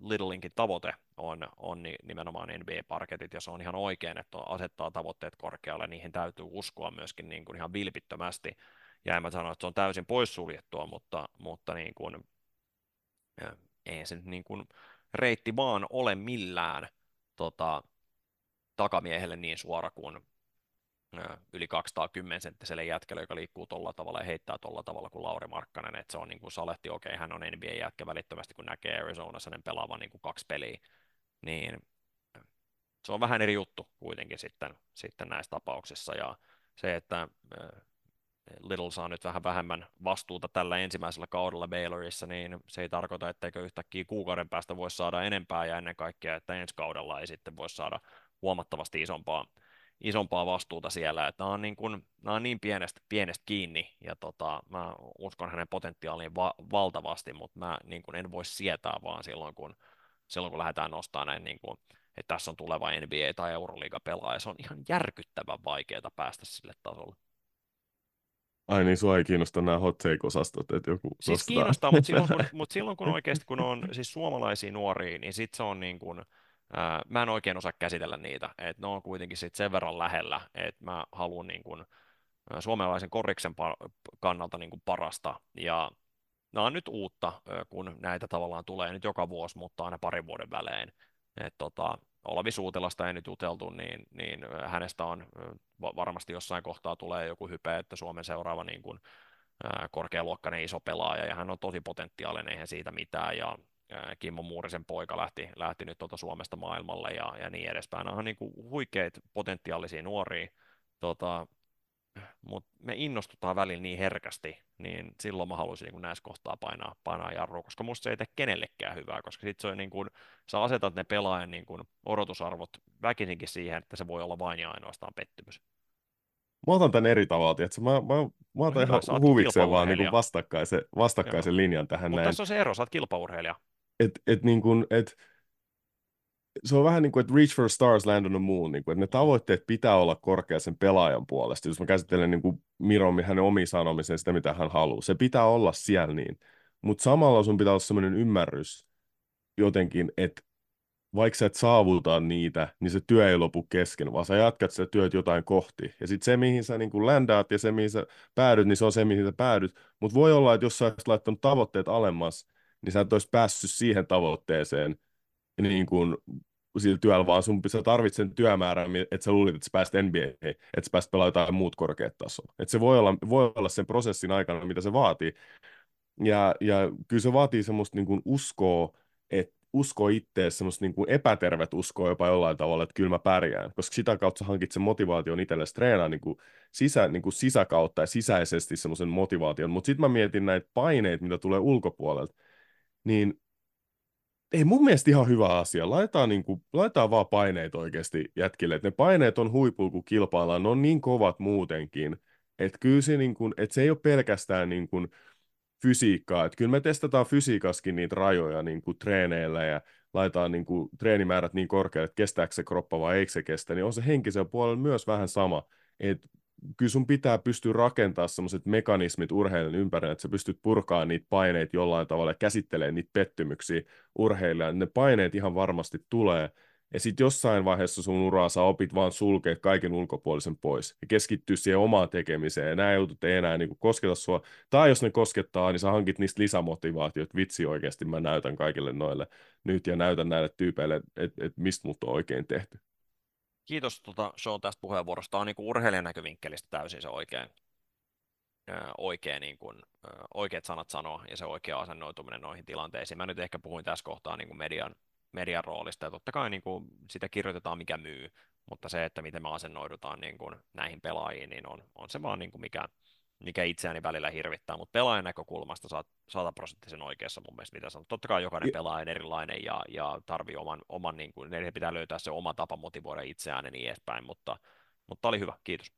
Littlinkin tavoite on, on nimenomaan NBA-parketit, ja se on ihan oikein, että asettaa tavoitteet korkealle, niihin täytyy uskoa myöskin niin kuin ihan vilpittömästi, ja en mä sano, että se on täysin poissuljettua, mutta, mutta niin kuin, ei se niin kuin, reitti vaan ole millään tota, takamiehelle niin suora kuin yli 210 senttiselle jätkälle, joka liikkuu tuolla tavalla ja heittää tuolla tavalla kuin Lauri Markkanen, että se on niin kuin salehti, okei, okay, hän on NBA-jätkä välittömästi, kun näkee Arizonassa ne pelaavan niin kuin kaksi peliä, niin se on vähän eri juttu kuitenkin sitten, sitten näissä tapauksissa, ja se, että Little saa nyt vähän vähemmän vastuuta tällä ensimmäisellä kaudella Baylorissa, niin se ei tarkoita, etteikö yhtäkkiä kuukauden päästä voisi saada enempää ja ennen kaikkea, että ensi kaudella ei sitten voisi saada huomattavasti isompaa, isompaa vastuuta siellä. Että nämä on niin, kuin, nämä on niin pienestä, pienestä kiinni ja tota, mä uskon hänen potentiaaliin va- valtavasti, mutta mä niin kuin en voi sietää vaan silloin, kun, silloin, kun lähdetään nostamaan näin niin kuin, että tässä on tuleva NBA tai Euroliiga pelaaja. Se on ihan järkyttävän vaikeaa päästä sille tasolle. Ai niin, sua ei kiinnosta nämä hot take-osastot, että joku Siis nostaa. kiinnostaa, mutta silloin, kun, mutta silloin kun oikeasti kun on siis suomalaisia nuoria, niin sit se on niin kuin, ää, mä en oikein osaa käsitellä niitä, että ne on kuitenkin sit sen verran lähellä, että mä haluan niin kuin, suomalaisen koriksen par- kannalta niin kuin parasta, ja nämä on nyt uutta, kun näitä tavallaan tulee nyt joka vuosi, mutta aina parin vuoden välein, että tota, Olavi Suutelasta ei nyt juteltu, niin, niin hänestä on varmasti jossain kohtaa tulee joku hype, että Suomen seuraava niin kuin, korkealuokkainen iso pelaaja, ja hän on tosi potentiaalinen, eihän siitä mitään, ja Kimmo Muurisen poika lähti, lähti nyt tuota Suomesta maailmalle ja, ja niin edespäin. Nämä on niin kuin huikeita potentiaalisia nuoria, tota, mutta me innostutaan välillä niin herkästi, niin silloin mä haluaisin niin näissä kohtaa painaa, painaa jarrua, koska musta se ei tee kenellekään hyvää, koska sit se on niin kuin, sä asetat ne pelaajan niin kuin odotusarvot väkisinkin siihen, että se voi olla vain ja ainoastaan pettymys. Mä otan tämän eri tavalla, että mä, mä, mä otan no, ihan huvikseen vaan niin kuin vastakkaisen, vastakkaisen linjan tähän Mutta tässä on se ero, sä oot kilpaurheilija. Et, et niin kuin, et, se on vähän niin kuin, että reach for stars, land on the moon, niin kuin, että ne tavoitteet pitää olla korkea sen pelaajan puolesta. Jos mä käsittelen niin kuin Miron, hänen omiin sanomisen, sitä mitä hän haluaa, se pitää olla siellä niin. Mutta samalla sun pitää olla sellainen ymmärrys jotenkin, että vaikka sä et saavuta niitä, niin se työ ei lopu kesken, vaan sä jatkat sitä työt jotain kohti. Ja sitten se, mihin sä niin kuin ländaat ja se, mihin sä päädyt, niin se on se, mihin sä päädyt. Mutta voi olla, että jos sä olisit laittanut tavoitteet alemmas, niin sä et olisi päässyt siihen tavoitteeseen, niin kuin sillä työllä, vaan sun sä tarvitset sen työmäärän, että sä luulit, että sä pääst NBA, että sä pääst pelaamaan jotain muut korkeat tasoa. Että se voi olla, voi olla sen prosessin aikana, mitä se vaatii. Ja, ja kyllä se vaatii semmoista niin kuin uskoa, että usko itseä, semmoista niin kuin epätervet uskoa jopa jollain tavalla, että kyllä mä pärjään, koska sitä kautta sä hankit sen motivaation itsellesi treenaa niin kuin sisä, niin kuin sisäkautta ja sisäisesti semmoisen motivaation, mutta sitten mä mietin näitä paineita, mitä tulee ulkopuolelta, niin ei mun mielestä ihan hyvä asia. Laitetaan, niin kuin, laitetaan vaan paineet oikeasti jätkille. että ne paineet on huipulla, kun kilpaillaan. Ne on niin kovat muutenkin. Että kyllä se, niin kuin, että se ei ole pelkästään niin kuin fysiikkaa. Että kyllä me testataan fysiikaskin niitä rajoja niin kuin treeneillä ja laitetaan niin kuin, treenimäärät niin korkealle, että kestääkö se kroppa vai eikö se kestä. Niin on se henkisen puolella myös vähän sama. Että kyllä sun pitää pystyä rakentamaan sellaiset mekanismit urheilijan ympärille, että sä pystyt purkaa niitä paineita jollain tavalla ja käsittelemään niitä pettymyksiä urheilijan. Ne paineet ihan varmasti tulee, ja sitten jossain vaiheessa sun uraa sä opit vaan sulkea kaiken ulkopuolisen pois ja keskittyä siihen omaan tekemiseen. Ja nämä jutut ei enää niin kosketa sua. Tai jos ne koskettaa, niin sä hankit niistä lisämotivaatiot. Vitsi oikeasti mä näytän kaikille noille nyt ja näytän näille tyypeille, että et, et mistä mut on oikein tehty. Kiitos tuota, Sean tästä puheenvuorosta. Tämä on niin urheilijan näkövinkkelistä täysin se oikein, oikein niin kuin, oikeat sanat sanoa ja se oikea asennoituminen noihin tilanteisiin. Mä nyt ehkä puhuin tässä kohtaa niin kuin median median roolista, ja totta kai niin kuin, sitä kirjoitetaan mikä myy, mutta se, että miten me asennoidutaan niin kuin, näihin pelaajiin, niin on, on se vaan niin kuin mikä, mikä itseäni välillä hirvittää, mutta pelaajan näkökulmasta saat sataprosenttisen oikeassa mun mielestä, mitä sanot. Totta kai jokainen pelaaja on erilainen ja, ja tarvii oman, oman niin kuin, ne pitää löytää se oma tapa motivoida itseään ja niin edespäin, mutta, mutta oli hyvä, kiitos.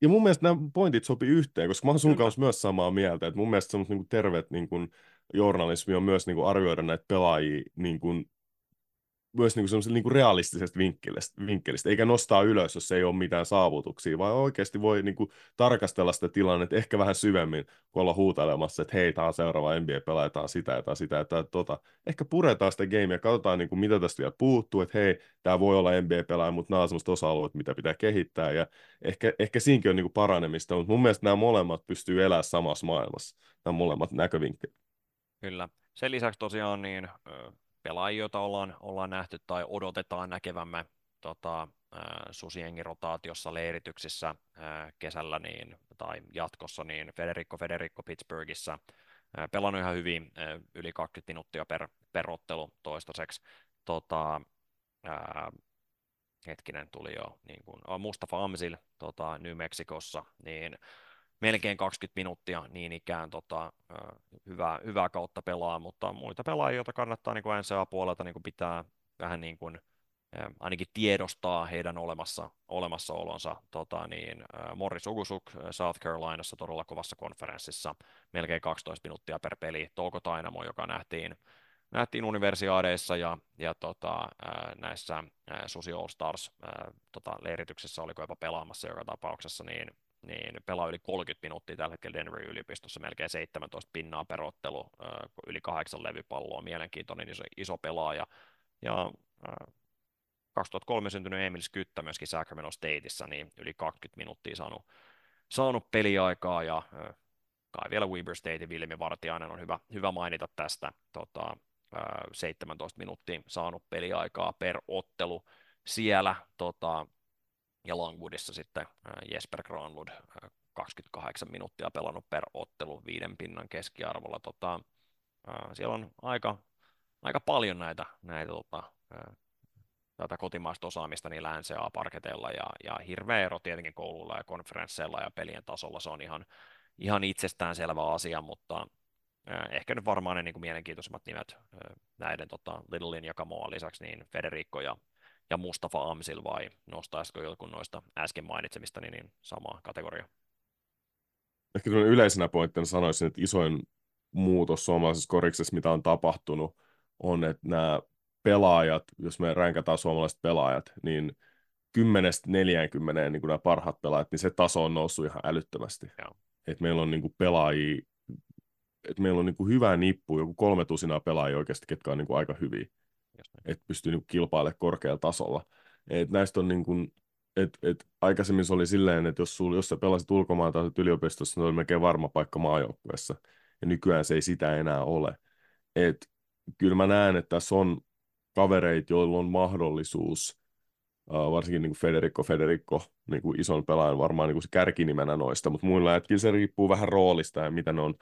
Ja mun mielestä nämä pointit sopii yhteen, koska mä oon sun kanssa myös samaa mieltä, että mun mielestä semmoista niin terveet niin kuin, journalismi on myös niin kuin, arvioida näitä pelaajia niin kuin, myös niin kuin niin kuin realistisesta vinkkelistä, vinkkelistä, eikä nostaa ylös, jos ei ole mitään saavutuksia, vaan oikeasti voi niin kuin tarkastella sitä tilannetta ehkä vähän syvemmin, kun olla huutelemassa, että hei, tämä on seuraava NBA-pelaaja, tämä on sitä ja sitä ja tämä, tota. Ehkä puretaan sitä gamea, katsotaan niin kuin, mitä tästä vielä puuttuu, että hei, tämä voi olla NBA-pelaaja, mutta nämä on sellaiset osa-alueet, mitä pitää kehittää, ja ehkä, ehkä siinäkin on niin kuin paranemista, mutta mun mielestä nämä molemmat pystyy elämään samassa maailmassa, nämä molemmat näkövinkkelit. Kyllä. Sen lisäksi tosiaan niin pelaajia, joita ollaan, ollaan nähty tai odotetaan näkevämme tota, susiengin rotaatiossa leirityksissä kesällä niin, tai jatkossa, niin Federico Federico Pittsburghissa pelannut ihan hyvin, yli 20 minuuttia per, per ottelu toistaiseksi. Tota, ää, hetkinen tuli jo, niin kuin, Mustafa Amsil tota, New Mexicossa, niin melkein 20 minuuttia niin ikään tota, hyvää, hyvää kautta pelaa, mutta muita pelaajia, joita kannattaa niin NCA-puolelta niin kuin pitää vähän niin kuin, ainakin tiedostaa heidän olemassa, olemassaolonsa. Tota, niin, Morris Ugusuk South Carolinassa todella kovassa konferenssissa, melkein 12 minuuttia per peli. Touko Tainamo, joka nähtiin, nähtiin universiaadeissa ja, ja tota, näissä Susi All Stars tota, leirityksessä oliko jopa pelaamassa joka tapauksessa, niin niin pelaa yli 30 minuuttia tällä hetkellä Denverin yliopistossa, melkein 17 pinnaa per ottelu, yli kahdeksan levypalloa, mielenkiintoinen iso, iso pelaaja. Ja 2003 syntynyt Emil Skyttä myöskin Sacramento Stateissa, niin yli 20 minuuttia saanut, saanut peliaikaa, ja kai vielä Weber State ja Vilmi Vartiainen on hyvä, hyvä mainita tästä, tota, 17 minuuttia saanut peliaikaa per ottelu siellä, tota, ja Longwoodissa sitten Jesper Granlund 28 minuuttia pelannut per ottelu viiden pinnan keskiarvolla. Tota, siellä on aika, aika paljon näitä, näitä tota, tätä kotimaista osaamista niin NCAA parketeilla ja, ja hirveä ero tietenkin koululla ja konferensseilla ja pelien tasolla. Se on ihan, ihan itsestään selvä asia, mutta ehkä nyt varmaan ne niin kuin mielenkiintoisimmat nimet näiden tota, Littlein ja Kamoa lisäksi, niin Federico ja ja Mustafa Amsil vai nostaisiko joku noista äsken mainitsemista niin, niin samaa kategoriaa? Ehkä yleisenä pointtina sanoisin, että isoin muutos suomalaisessa koriksessa, mitä on tapahtunut, on, että nämä pelaajat, jos me ränkätään suomalaiset pelaajat, niin 10-40 niin nämä parhaat pelaajat, niin se taso on noussut ihan älyttömästi. Et meillä on niin kuin pelaajia, että meillä on niin kuin hyvä nippu, joku kolme tusinaa pelaajia oikeasti, ketkä on niin kuin aika hyviä että pystyy niin kilpailemaan korkealla tasolla. Et näistä on niin kuin, et, et aikaisemmin se oli silleen, että jos, sul, jos sä pelasit ulkomaan tai yliopistossa, niin oli melkein varma paikka maajoukkueessa. Ja nykyään se ei sitä enää ole. Et, kyllä mä näen, että tässä on kavereita, joilla on mahdollisuus, varsinkin niin kuin Federico Federico, niin kuin ison pelaajan varmaan niin kuin se kärkinimenä noista, mutta muilla että se riippuu vähän roolista ja mitä ne on,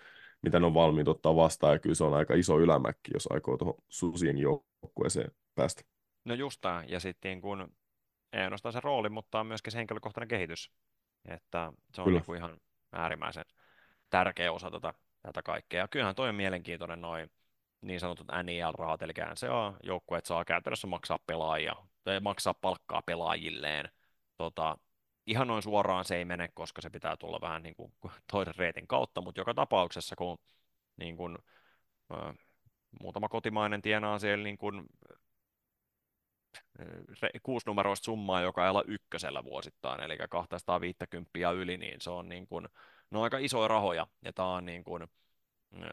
mitä ne on valmiit ottaa vastaan, ja kyllä se on aika iso ylämäkki, jos aikoo tuohon susien joukkueeseen päästä. No just tämä, ja sitten kun ei ainoastaan se rooli, mutta myöskin se henkilökohtainen kehitys, että se on niin kuin ihan äärimmäisen tärkeä osa tätä, tätä kaikkea. Ja kyllähän toi on mielenkiintoinen noin niin sanotut NIL-rahat, eli on joukkueet saa käytännössä maksaa pelaajia, tai maksaa palkkaa pelaajilleen. Tota, ihan noin suoraan se ei mene, koska se pitää tulla vähän niin kuin toisen reitin kautta, mutta joka tapauksessa, kun niin kuin, muutama kotimainen tienaa siellä niin kuin kuusinumeroista summaa, joka ei olla ykkösellä vuosittain, eli 250 yli, niin se on niin kuin, no aika isoja rahoja, ja tämä on niin kuin,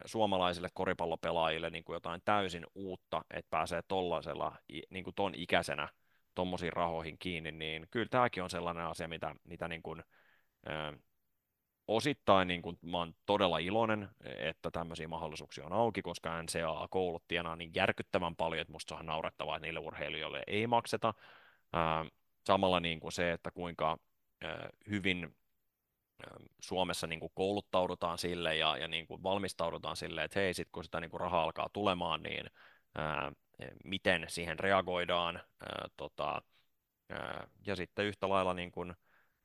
suomalaisille koripallopelaajille niin kuin jotain täysin uutta, että pääsee tollaisella, niin kuin ton ikäisenä tuommoisiin rahoihin kiinni, niin kyllä tämäkin on sellainen asia, mitä, mitä niin kuin, ö, osittain niin kuin, mä oon todella iloinen, että tämmöisiä mahdollisuuksia on auki, koska NCAA-koulut tienaa niin järkyttävän paljon, että musta se on naurettavaa, että niille urheilijoille ei makseta. Ö, samalla niin kuin se, että kuinka ö, hyvin Suomessa niin kuin kouluttaudutaan sille ja, ja niin kuin valmistaudutaan sille, että hei, sit kun sitä niin kuin rahaa alkaa tulemaan, niin ää, miten siihen reagoidaan, tota, ja sitten yhtä lailla niin kuin,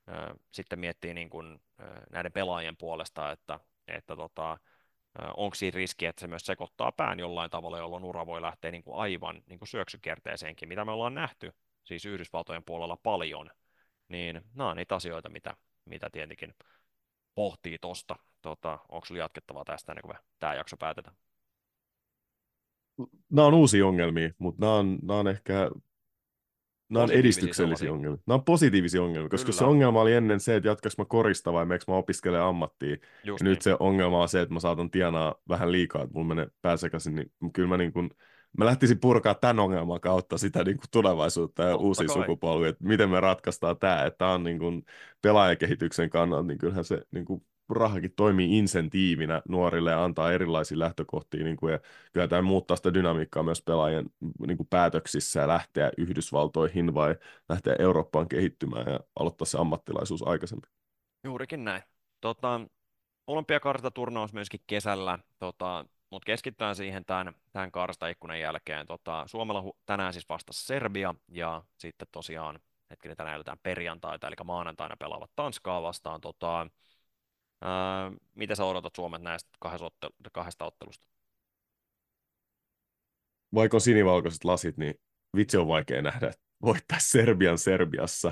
ää, sitten miettii niin kuin, ää, näiden pelaajien puolesta, että, että tota, onko siinä riski, että se myös sekoittaa pään jollain tavalla, jolloin ura voi lähteä niin kuin aivan niin kuin syöksykierteeseenkin, mitä me ollaan nähty siis Yhdysvaltojen puolella paljon, niin nämä on niitä asioita, mitä, mitä tietenkin pohtii tuosta. Tota, onko sinulla jatkettavaa tästä ennen kuin tämä jakso päätetään? Nämä on uusia ongelmia, mutta nämä on, nämä on ehkä Nämä on edistyksellisiä ongelmia. Nämä on positiivisia ongelmia, koska Kyllä. se ongelma oli ennen se, että jatkaks mä korista vai meneekö mä opiskelemaan ammattia. Just ja niin. nyt se ongelma on se, että mä saatan tienaa vähän liikaa, että mulla menee pääsekäsin, niin kyllä mä niin kuin, mä lähtisin purkaa tämän ongelman kautta sitä niin kuin tulevaisuutta ja Totta uusia kai. sukupolvia, että miten me ratkaistaan tämä, että tämä on niin kuin pelaajakehityksen kannalta, niin kyllähän se niin kuin rahakin toimii insentiivinä nuorille ja antaa erilaisia lähtökohtia, niin kuin, ja kyllä tämä muuttaa sitä dynamiikkaa myös pelaajien niin kuin päätöksissä ja lähteä Yhdysvaltoihin vai lähteä Eurooppaan kehittymään ja aloittaa se ammattilaisuus aikaisemmin. Juurikin näin. Tota, Olympiakartaturnaus myöskin kesällä, tota, mutta keskitytään siihen tämän, tämän karstaikkunan jälkeen. Tota, Suomella hu- tänään siis vastasi Serbia ja sitten tosiaan hetkinen tänään eletään perjantaita, eli maanantaina pelaavat Tanskaa vastaan. Tota, mitä sä odotat Suomen näistä kahdesta ottelusta? Vaikka on sinivalkoiset lasit, niin vitsi on vaikea nähdä, voittaa Serbian Serbiassa.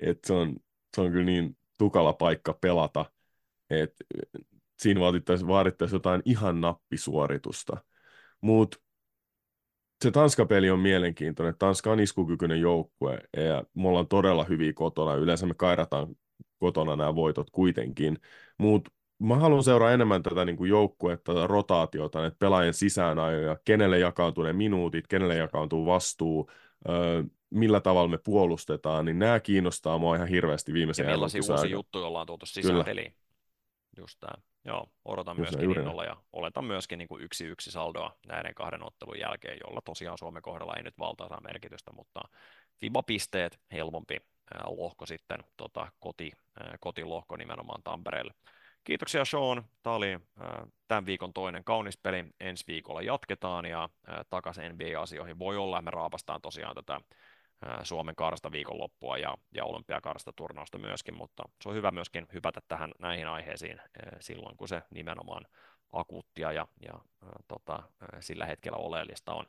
Et se, on, se on kyllä niin tukala paikka pelata, että siinä vaadittaisiin, vaadittaisi jotain ihan nappisuoritusta. Mutta se Tanska-peli on mielenkiintoinen. Tanska on iskukykyinen joukkue ja me ollaan todella hyviä kotona. Yleensä me kairataan kotona nämä voitot kuitenkin. Mutta mä haluan seuraa enemmän tätä niin kuin joukkuetta, tätä rotaatiota, että pelaajien sisäänajoja, kenelle jakautuu ne minuutit, kenelle jakautuu vastuu, öö, millä tavalla me puolustetaan, niin nämä kiinnostaa mua ihan hirveästi viimeisen Ja millaisia uusia juttuja ollaan tuotu sisään peliin. Just tämä. Joo, odotan Just myöskin innolla ja oletan myöskin niin kuin yksi yksi saldoa näiden kahden ottelun jälkeen, jolla tosiaan Suomen kohdalla ei nyt valtaosa merkitystä, mutta FIBA-pisteet helpompi lohko sitten, tota, koti, kotilohko nimenomaan Tampereelle. Kiitoksia Sean. Tämä oli tämän viikon toinen kaunis peli. Ensi viikolla jatketaan ja takaisin NBA-asioihin. Voi olla, me raapastaan tosiaan tätä Suomen karsta viikonloppua ja, ja olympiakarsta turnausta myöskin, mutta se on hyvä myöskin hypätä tähän näihin aiheisiin silloin, kun se nimenomaan akuuttia ja, ja tota, sillä hetkellä oleellista on.